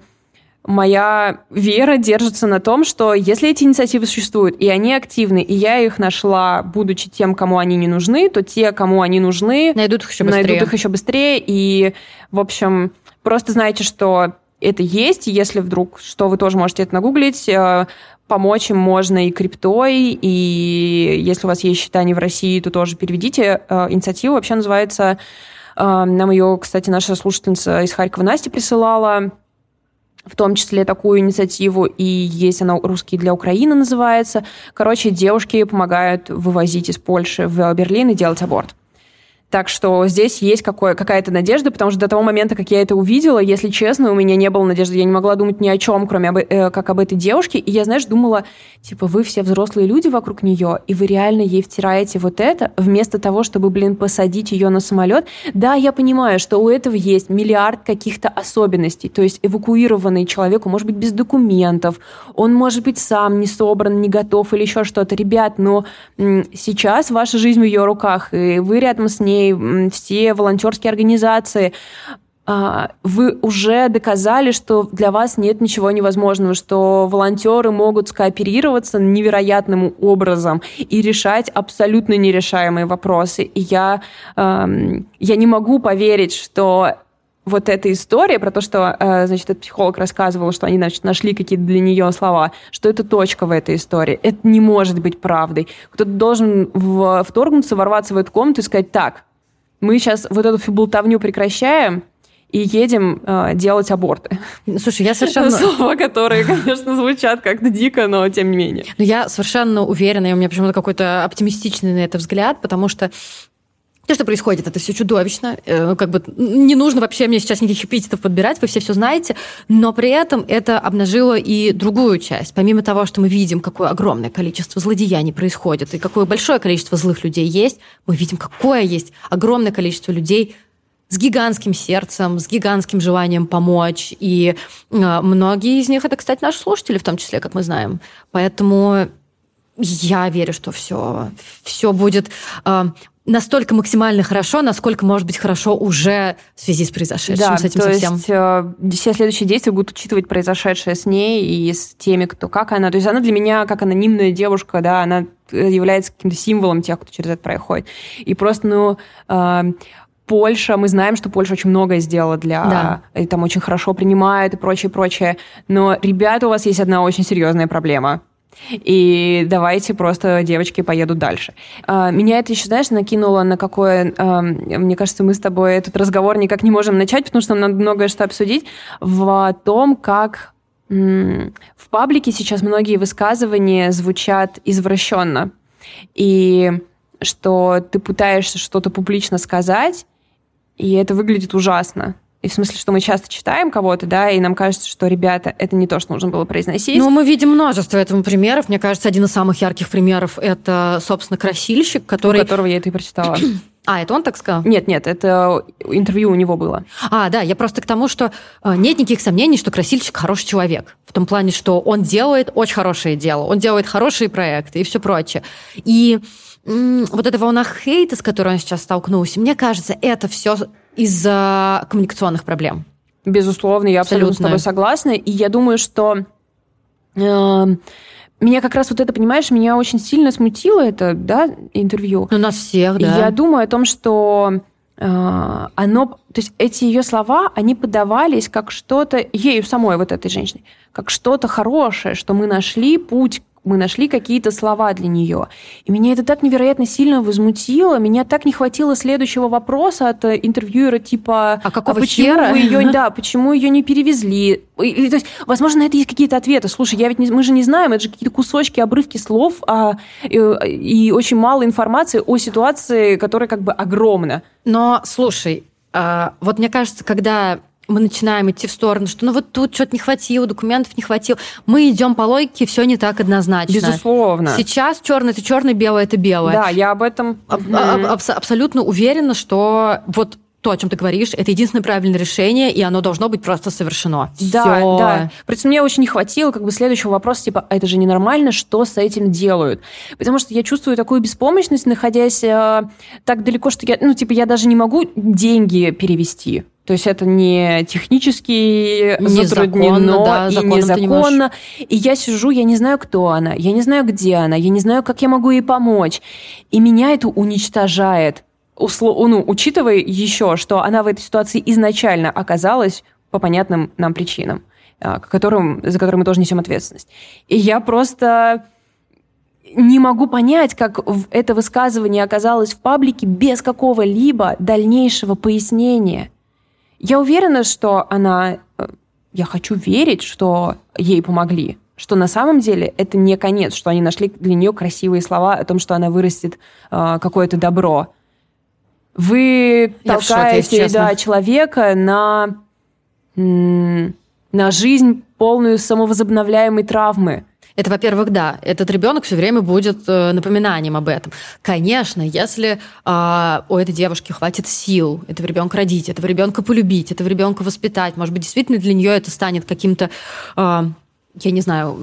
моя вера держится на том, что если эти инициативы существуют, и они активны, и я их нашла, будучи тем, кому они не нужны, то те, кому они нужны... Найдут их еще быстрее. Найдут их еще быстрее, и, в общем, Просто знайте, что это есть, если вдруг что, вы тоже можете это нагуглить. Э, помочь им можно и криптой, и если у вас есть счета не в России, то тоже переведите. Э, инициатива вообще называется... Э, нам ее, кстати, наша слушательница из Харькова Настя присылала, в том числе такую инициативу, и есть она «Русские для Украины» называется. Короче, девушки помогают вывозить из Польши в Берлин и делать аборт. Так что здесь есть какое, какая-то надежда, потому что до того момента, как я это увидела, если честно, у меня не было надежды. Я не могла думать ни о чем, кроме об, э, как об этой девушке. И я, знаешь, думала, типа, вы все взрослые люди вокруг нее, и вы реально ей втираете вот это, вместо того, чтобы, блин, посадить ее на самолет. Да, я понимаю, что у этого есть миллиард каких-то особенностей. То есть эвакуированный человек, он может быть без документов, он может быть сам не собран, не готов или еще что-то. Ребят, но сейчас ваша жизнь в ее руках, и вы рядом с ней, все волонтерские организации, а, вы уже доказали, что для вас нет ничего невозможного, что волонтеры могут скооперироваться невероятным образом и решать абсолютно нерешаемые вопросы. И я, я не могу поверить, что вот эта история про то, что, э, значит, этот психолог рассказывал, что они, значит, нашли какие-то для нее слова, что это точка в этой истории. Это не может быть правдой. Кто-то должен вторгнуться, ворваться в эту комнату и сказать, так, мы сейчас вот эту болтовню прекращаем, и едем э, делать аборты. Слушай, я совершенно... Слова, которые, конечно, звучат как-то дико, но тем не менее. Но я совершенно уверена, и у меня почему-то какой-то оптимистичный на это взгляд, потому что то, что происходит, это все чудовищно. Э, как бы не нужно вообще мне сейчас никаких эпитетов подбирать, вы все все знаете. Но при этом это обнажило и другую часть. Помимо того, что мы видим, какое огромное количество злодеяний происходит и какое большое количество злых людей есть, мы видим, какое есть огромное количество людей с гигантским сердцем, с гигантским желанием помочь. И э, многие из них это, кстати, наши слушатели, в том числе, как мы знаем. Поэтому я верю, что все, все будет э, настолько максимально хорошо, насколько может быть хорошо уже в связи с произошедшим да, с этим то совсем. Есть, э, все следующие действия будут учитывать произошедшее с ней и с теми, кто как она. То есть она для меня как анонимная девушка, да, она является каким-то символом тех, кто через это проходит. И просто, ну, э, Польша, мы знаем, что Польша очень многое сделала для... Да. И там очень хорошо принимает и прочее, прочее. Но, ребята, у вас есть одна очень серьезная проблема – и давайте просто девочки поедут дальше. А, меня это еще, знаешь, накинуло на какое... Мне кажется, мы с тобой этот разговор никак не можем начать, потому что нам надо многое что обсудить, в том, как в паблике сейчас многие высказывания звучат извращенно. И что ты пытаешься что-то публично сказать, и это выглядит ужасно. И в смысле, что мы часто читаем кого-то, да, и нам кажется, что, ребята, это не то, что нужно было произносить. Ну, мы видим множество этому примеров. Мне кажется, один из самых ярких примеров – это, собственно, красильщик, который... У которого я это и прочитала. А, это он так сказал? Нет, нет, это интервью у него было. А, да, я просто к тому, что э, нет никаких сомнений, что красильщик хороший человек. В том плане, что он делает очень хорошее дело, он делает хорошие проекты и все прочее. И вот эта волна хейта, с которой он сейчас столкнулся, мне кажется, это все из-за коммуникационных проблем. Безусловно, я абсолютно, абсолютно с тобой согласна. И я думаю, что э, меня как раз вот это, понимаешь, меня очень сильно смутило это, да, интервью. У нас всех, да. И я думаю о том, что э, оно, то есть эти ее слова, они подавались как что-то, ею самой, вот этой женщиной, как что-то хорошее, что мы нашли путь мы нашли какие-то слова для нее. И меня это так невероятно сильно возмутило. Меня так не хватило следующего вопроса от э, интервьюера типа... А какого а почему хера? Вы ее, да, почему ее не перевезли? И, то есть, возможно, на это есть какие-то ответы. Слушай, я ведь не, мы же не знаем, это же какие-то кусочки, обрывки слов а, и, и очень мало информации о ситуации, которая как бы огромна. Но, слушай, а, вот мне кажется, когда мы начинаем идти в сторону, что ну вот тут что-то не хватило, документов не хватило. Мы идем по логике, все не так однозначно. Безусловно. Сейчас черное это черное, белое это белое. Да, я об этом аб- аб- абсолютно уверена, что вот то, о чем ты говоришь, это единственное правильное решение, и оно должно быть просто совершено. Да, Всё. да. Причем мне очень не хватило как бы следующего вопроса, типа, а это же ненормально, что с этим делают? Потому что я чувствую такую беспомощность, находясь э, так далеко, что я, ну, типа, я даже не могу деньги перевести. То есть это не технически незаконно, затруднено да, и незаконно. И я сижу, я не знаю, кто она, я не знаю, где она, я не знаю, как я могу ей помочь. И меня это уничтожает. Усло... Ну, учитывая еще, что она в этой ситуации изначально оказалась по понятным нам причинам, а, которым, за которые мы тоже несем ответственность. И я просто не могу понять, как это высказывание оказалось в паблике без какого-либо дальнейшего пояснения. Я уверена, что она... Э, я хочу верить, что ей помогли. Что на самом деле это не конец, что они нашли для нее красивые слова о том, что она вырастет э, какое-то добро. Вы я толкаете шоке, да, человека на, на жизнь полную самовозобновляемой травмы. Это, во-первых, да, этот ребенок все время будет э, напоминанием об этом. Конечно, если э, у этой девушки хватит сил этого ребенка родить, этого ребенка полюбить, этого ребенка воспитать, может быть, действительно для нее это станет каким-то, э, я не знаю,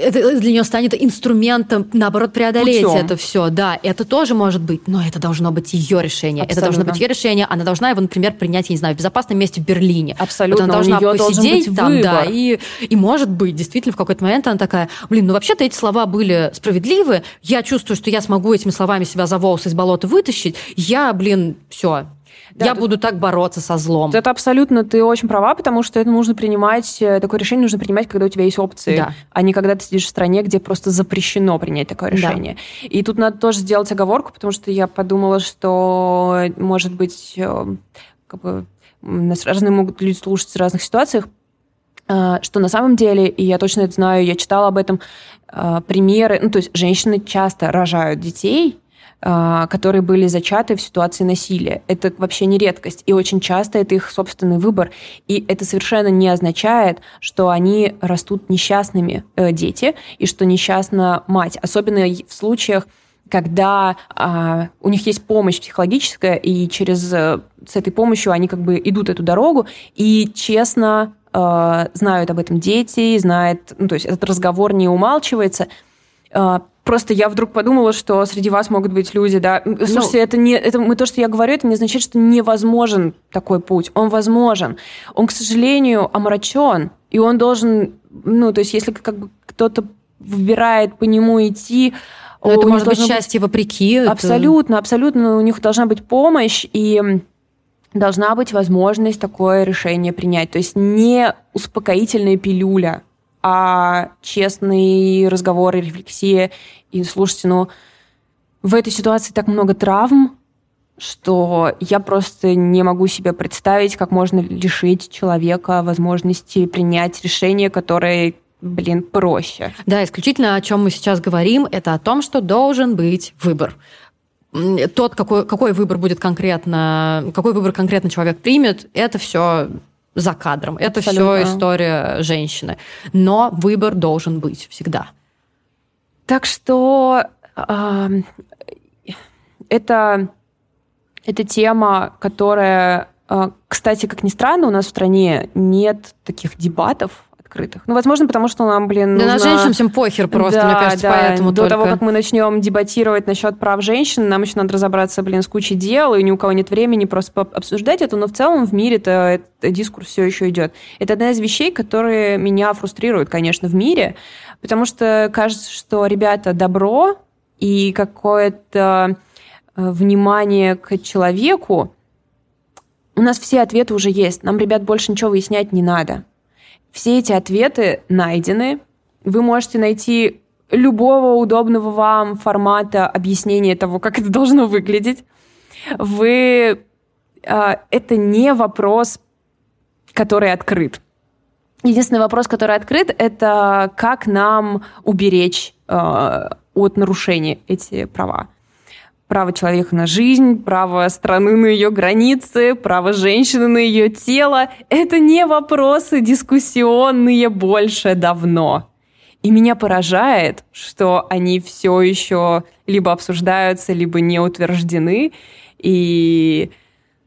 это для нее станет инструментом, наоборот, преодолеть Путем. это все. Да, это тоже может быть, но это должно быть ее решение. Абсолютно. Это должно быть ее решение. Она должна его, например, принять, я не знаю, в безопасном месте в Берлине. Абсолютно. Вот она должна посидеть там, выбор. да, и, и может быть, действительно, в какой-то момент она такая, блин, ну вообще-то эти слова были справедливы, я чувствую, что я смогу этими словами себя за волосы из болота вытащить, я, блин, все, да, я тут... буду так бороться со злом. Это абсолютно, ты очень права, потому что это нужно принимать, э, такое решение нужно принимать, когда у тебя есть опции, да. а не когда ты сидишь в стране, где просто запрещено принять такое решение. Да. И тут надо тоже сделать оговорку, потому что я подумала, что, может быть, э, как бы, нас разные могут люди слушать в разных ситуациях, а, что на самом деле, и я точно это знаю, я читала об этом, а, примеры, ну, то есть женщины часто рожают детей, которые были зачаты в ситуации насилия. Это вообще не редкость, и очень часто это их собственный выбор. И это совершенно не означает, что они растут несчастными э, дети, и что несчастна мать. Особенно в случаях, когда а, у них есть помощь психологическая, и через э, с этой помощью они как бы идут эту дорогу и честно э, знают об этом дети, знают, ну, то есть этот разговор не умалчивается. Э, просто я вдруг подумала, что среди вас могут быть люди, да. Слушайте, ну, это не, это мы то, что я говорю, это не означает, что невозможен такой путь. Он возможен. Он, к сожалению, омрачен, и он должен, ну, то есть если как бы кто-то выбирает по нему идти, но это может быть счастье быть... вопреки. Абсолютно, это... абсолютно. У них должна быть помощь, и должна быть возможность такое решение принять. То есть не успокоительная пилюля, а честный разговор и рефлексия. И слушайте, ну, в этой ситуации так много травм, что я просто не могу себе представить, как можно лишить человека возможности принять решение, которое блин, проще. Да, исключительно о чем мы сейчас говорим, это о том, что должен быть выбор тот, какой, какой выбор будет конкретно, какой выбор конкретно человек примет, это все за кадром. Это все история женщины. Но выбор должен быть всегда. Так что э, это, это тема, которая, э, кстати, как ни странно, у нас в стране нет таких дебатов открытых. Ну, возможно, потому что нам, блин, Да нужно... на женщин всем похер просто, да, мне кажется, да. поэтому До только. того, как мы начнем дебатировать насчет прав женщин, нам еще надо разобраться, блин, с кучей дел, и ни у кого нет времени просто обсуждать это, но в целом в мире это, дискурс все еще идет. Это одна из вещей, которые меня фрустрируют, конечно, в мире, потому что кажется, что, ребята, добро и какое-то э, внимание к человеку, у нас все ответы уже есть. Нам, ребят, больше ничего выяснять не надо. Все эти ответы найдены. Вы можете найти любого удобного вам формата объяснения того, как это должно выглядеть. Вы... Э, это не вопрос, который открыт. Единственный вопрос, который открыт, это как нам уберечь э, от нарушения эти права право человека на жизнь, право страны на ее границы, право женщины на ее тело — это не вопросы дискуссионные больше давно. И меня поражает, что они все еще либо обсуждаются, либо не утверждены. И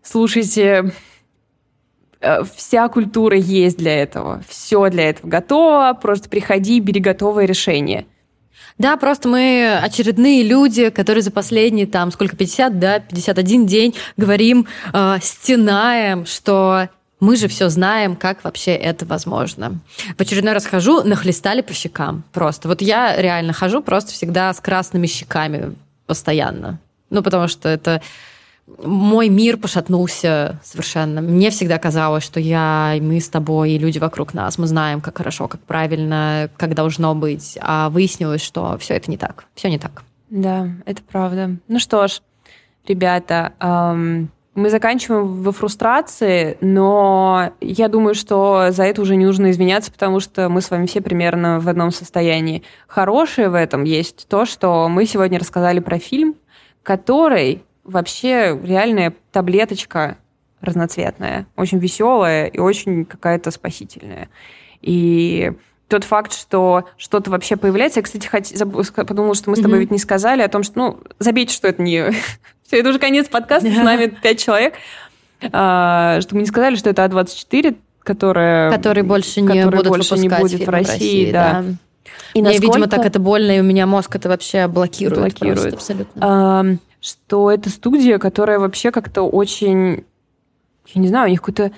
слушайте, э, вся культура есть для этого. Все для этого готово. Просто приходи, бери готовое решение. Да, просто мы очередные люди, которые за последние, там, сколько, 50, да, 51 день говорим, э, стенаем, что мы же все знаем, как вообще это возможно. В очередной раз хожу, нахлестали по щекам просто. Вот я реально хожу просто всегда с красными щеками постоянно. Ну, потому что это мой мир пошатнулся совершенно. Мне всегда казалось, что я, и мы с тобой, и люди вокруг нас, мы знаем, как хорошо, как правильно, как должно быть. А выяснилось, что все это не так. Все не так. Да, это правда. Ну что ж, ребята, эм, мы заканчиваем во фрустрации, но я думаю, что за это уже не нужно извиняться, потому что мы с вами все примерно в одном состоянии. Хорошее в этом есть то, что мы сегодня рассказали про фильм, который вообще реальная таблеточка разноцветная, очень веселая и очень какая-то спасительная. И тот факт, что что-то вообще появляется... Я, кстати, хот... подумала, что мы с тобой mm-hmm. ведь не сказали о том, что... Ну, забейте, что это не... Все, это уже конец подкаста, с нами пять человек. А, что мы не сказали, что это А24, которая... Который больше не который будут больше не будет в России, в России да. да. И Мне, насколько... видимо, так это больно, и у меня мозг это вообще блокирует. Блокирует. Просто, абсолютно что это студия, которая вообще как-то очень, я не знаю, у них какой-то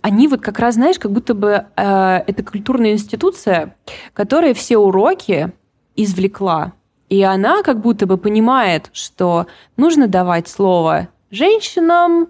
они вот как раз, знаешь, как будто бы э, это культурная институция, которая все уроки извлекла. И она как будто бы понимает, что нужно давать слово женщинам,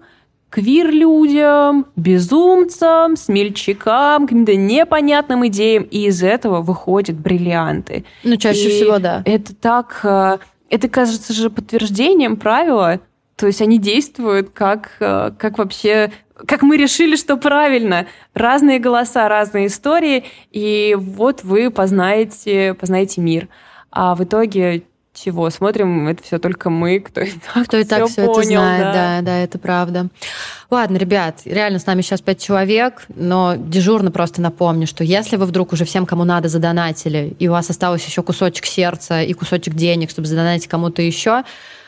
квир-людям, безумцам, смельчакам, каким-то непонятным идеям, и из этого выходят бриллианты. Ну, чаще и всего, да. Это так э, это кажется же подтверждением правила, То есть они действуют как, э, как вообще как мы решили, что правильно. Разные голоса, разные истории, и вот вы познаете, познаете мир. А в итоге чего? Смотрим, это все только мы, кто и так, кто и так все, понял, это знает, да. да, да, это правда. Ладно, ребят, реально с нами сейчас пять человек, но дежурно просто напомню, что если вы вдруг уже всем, кому надо, задонатили, и у вас осталось еще кусочек сердца и кусочек денег, чтобы задонатить кому-то еще,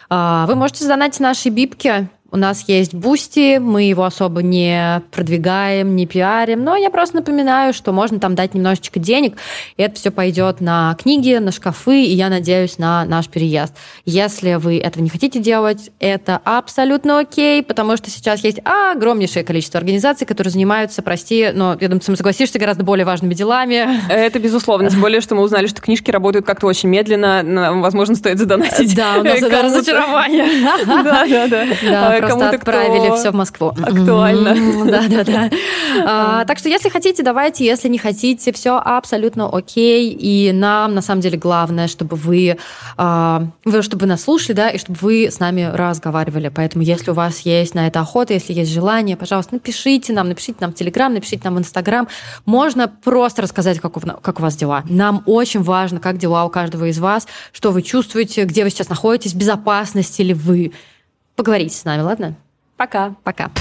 а, вы можете задонатить нашей бибке у нас есть Бусти, мы его особо не продвигаем, не пиарим, но я просто напоминаю, что можно там дать немножечко денег, и это все пойдет на книги, на шкафы, и я надеюсь на наш переезд. Если вы этого не хотите делать, это абсолютно окей, потому что сейчас есть огромнейшее количество организаций, которые занимаются, прости, но я думаю, ты согласишься, гораздо более важными делами. Это безусловно, тем более, что мы узнали, что книжки работают как-то очень медленно, возможно, стоит задонатить. Да, у нас это разочарование. Да, да, да просто отправили кто... все в Москву. Актуально. Да, да, да. А, так что, если хотите, давайте, если не хотите, все абсолютно окей. И нам, на самом деле, главное, чтобы вы, а, чтобы вы нас слушали, да, и чтобы вы с нами разговаривали. Поэтому, если у вас есть на это охота, если есть желание, пожалуйста, напишите нам, напишите нам в Телеграм, напишите нам в Инстаграм. Можно просто рассказать, как у, как у вас дела. Нам очень важно, как дела у каждого из вас, что вы чувствуете, где вы сейчас находитесь, в безопасности ли вы. Поговорите с нами, ладно? Пока. Пока.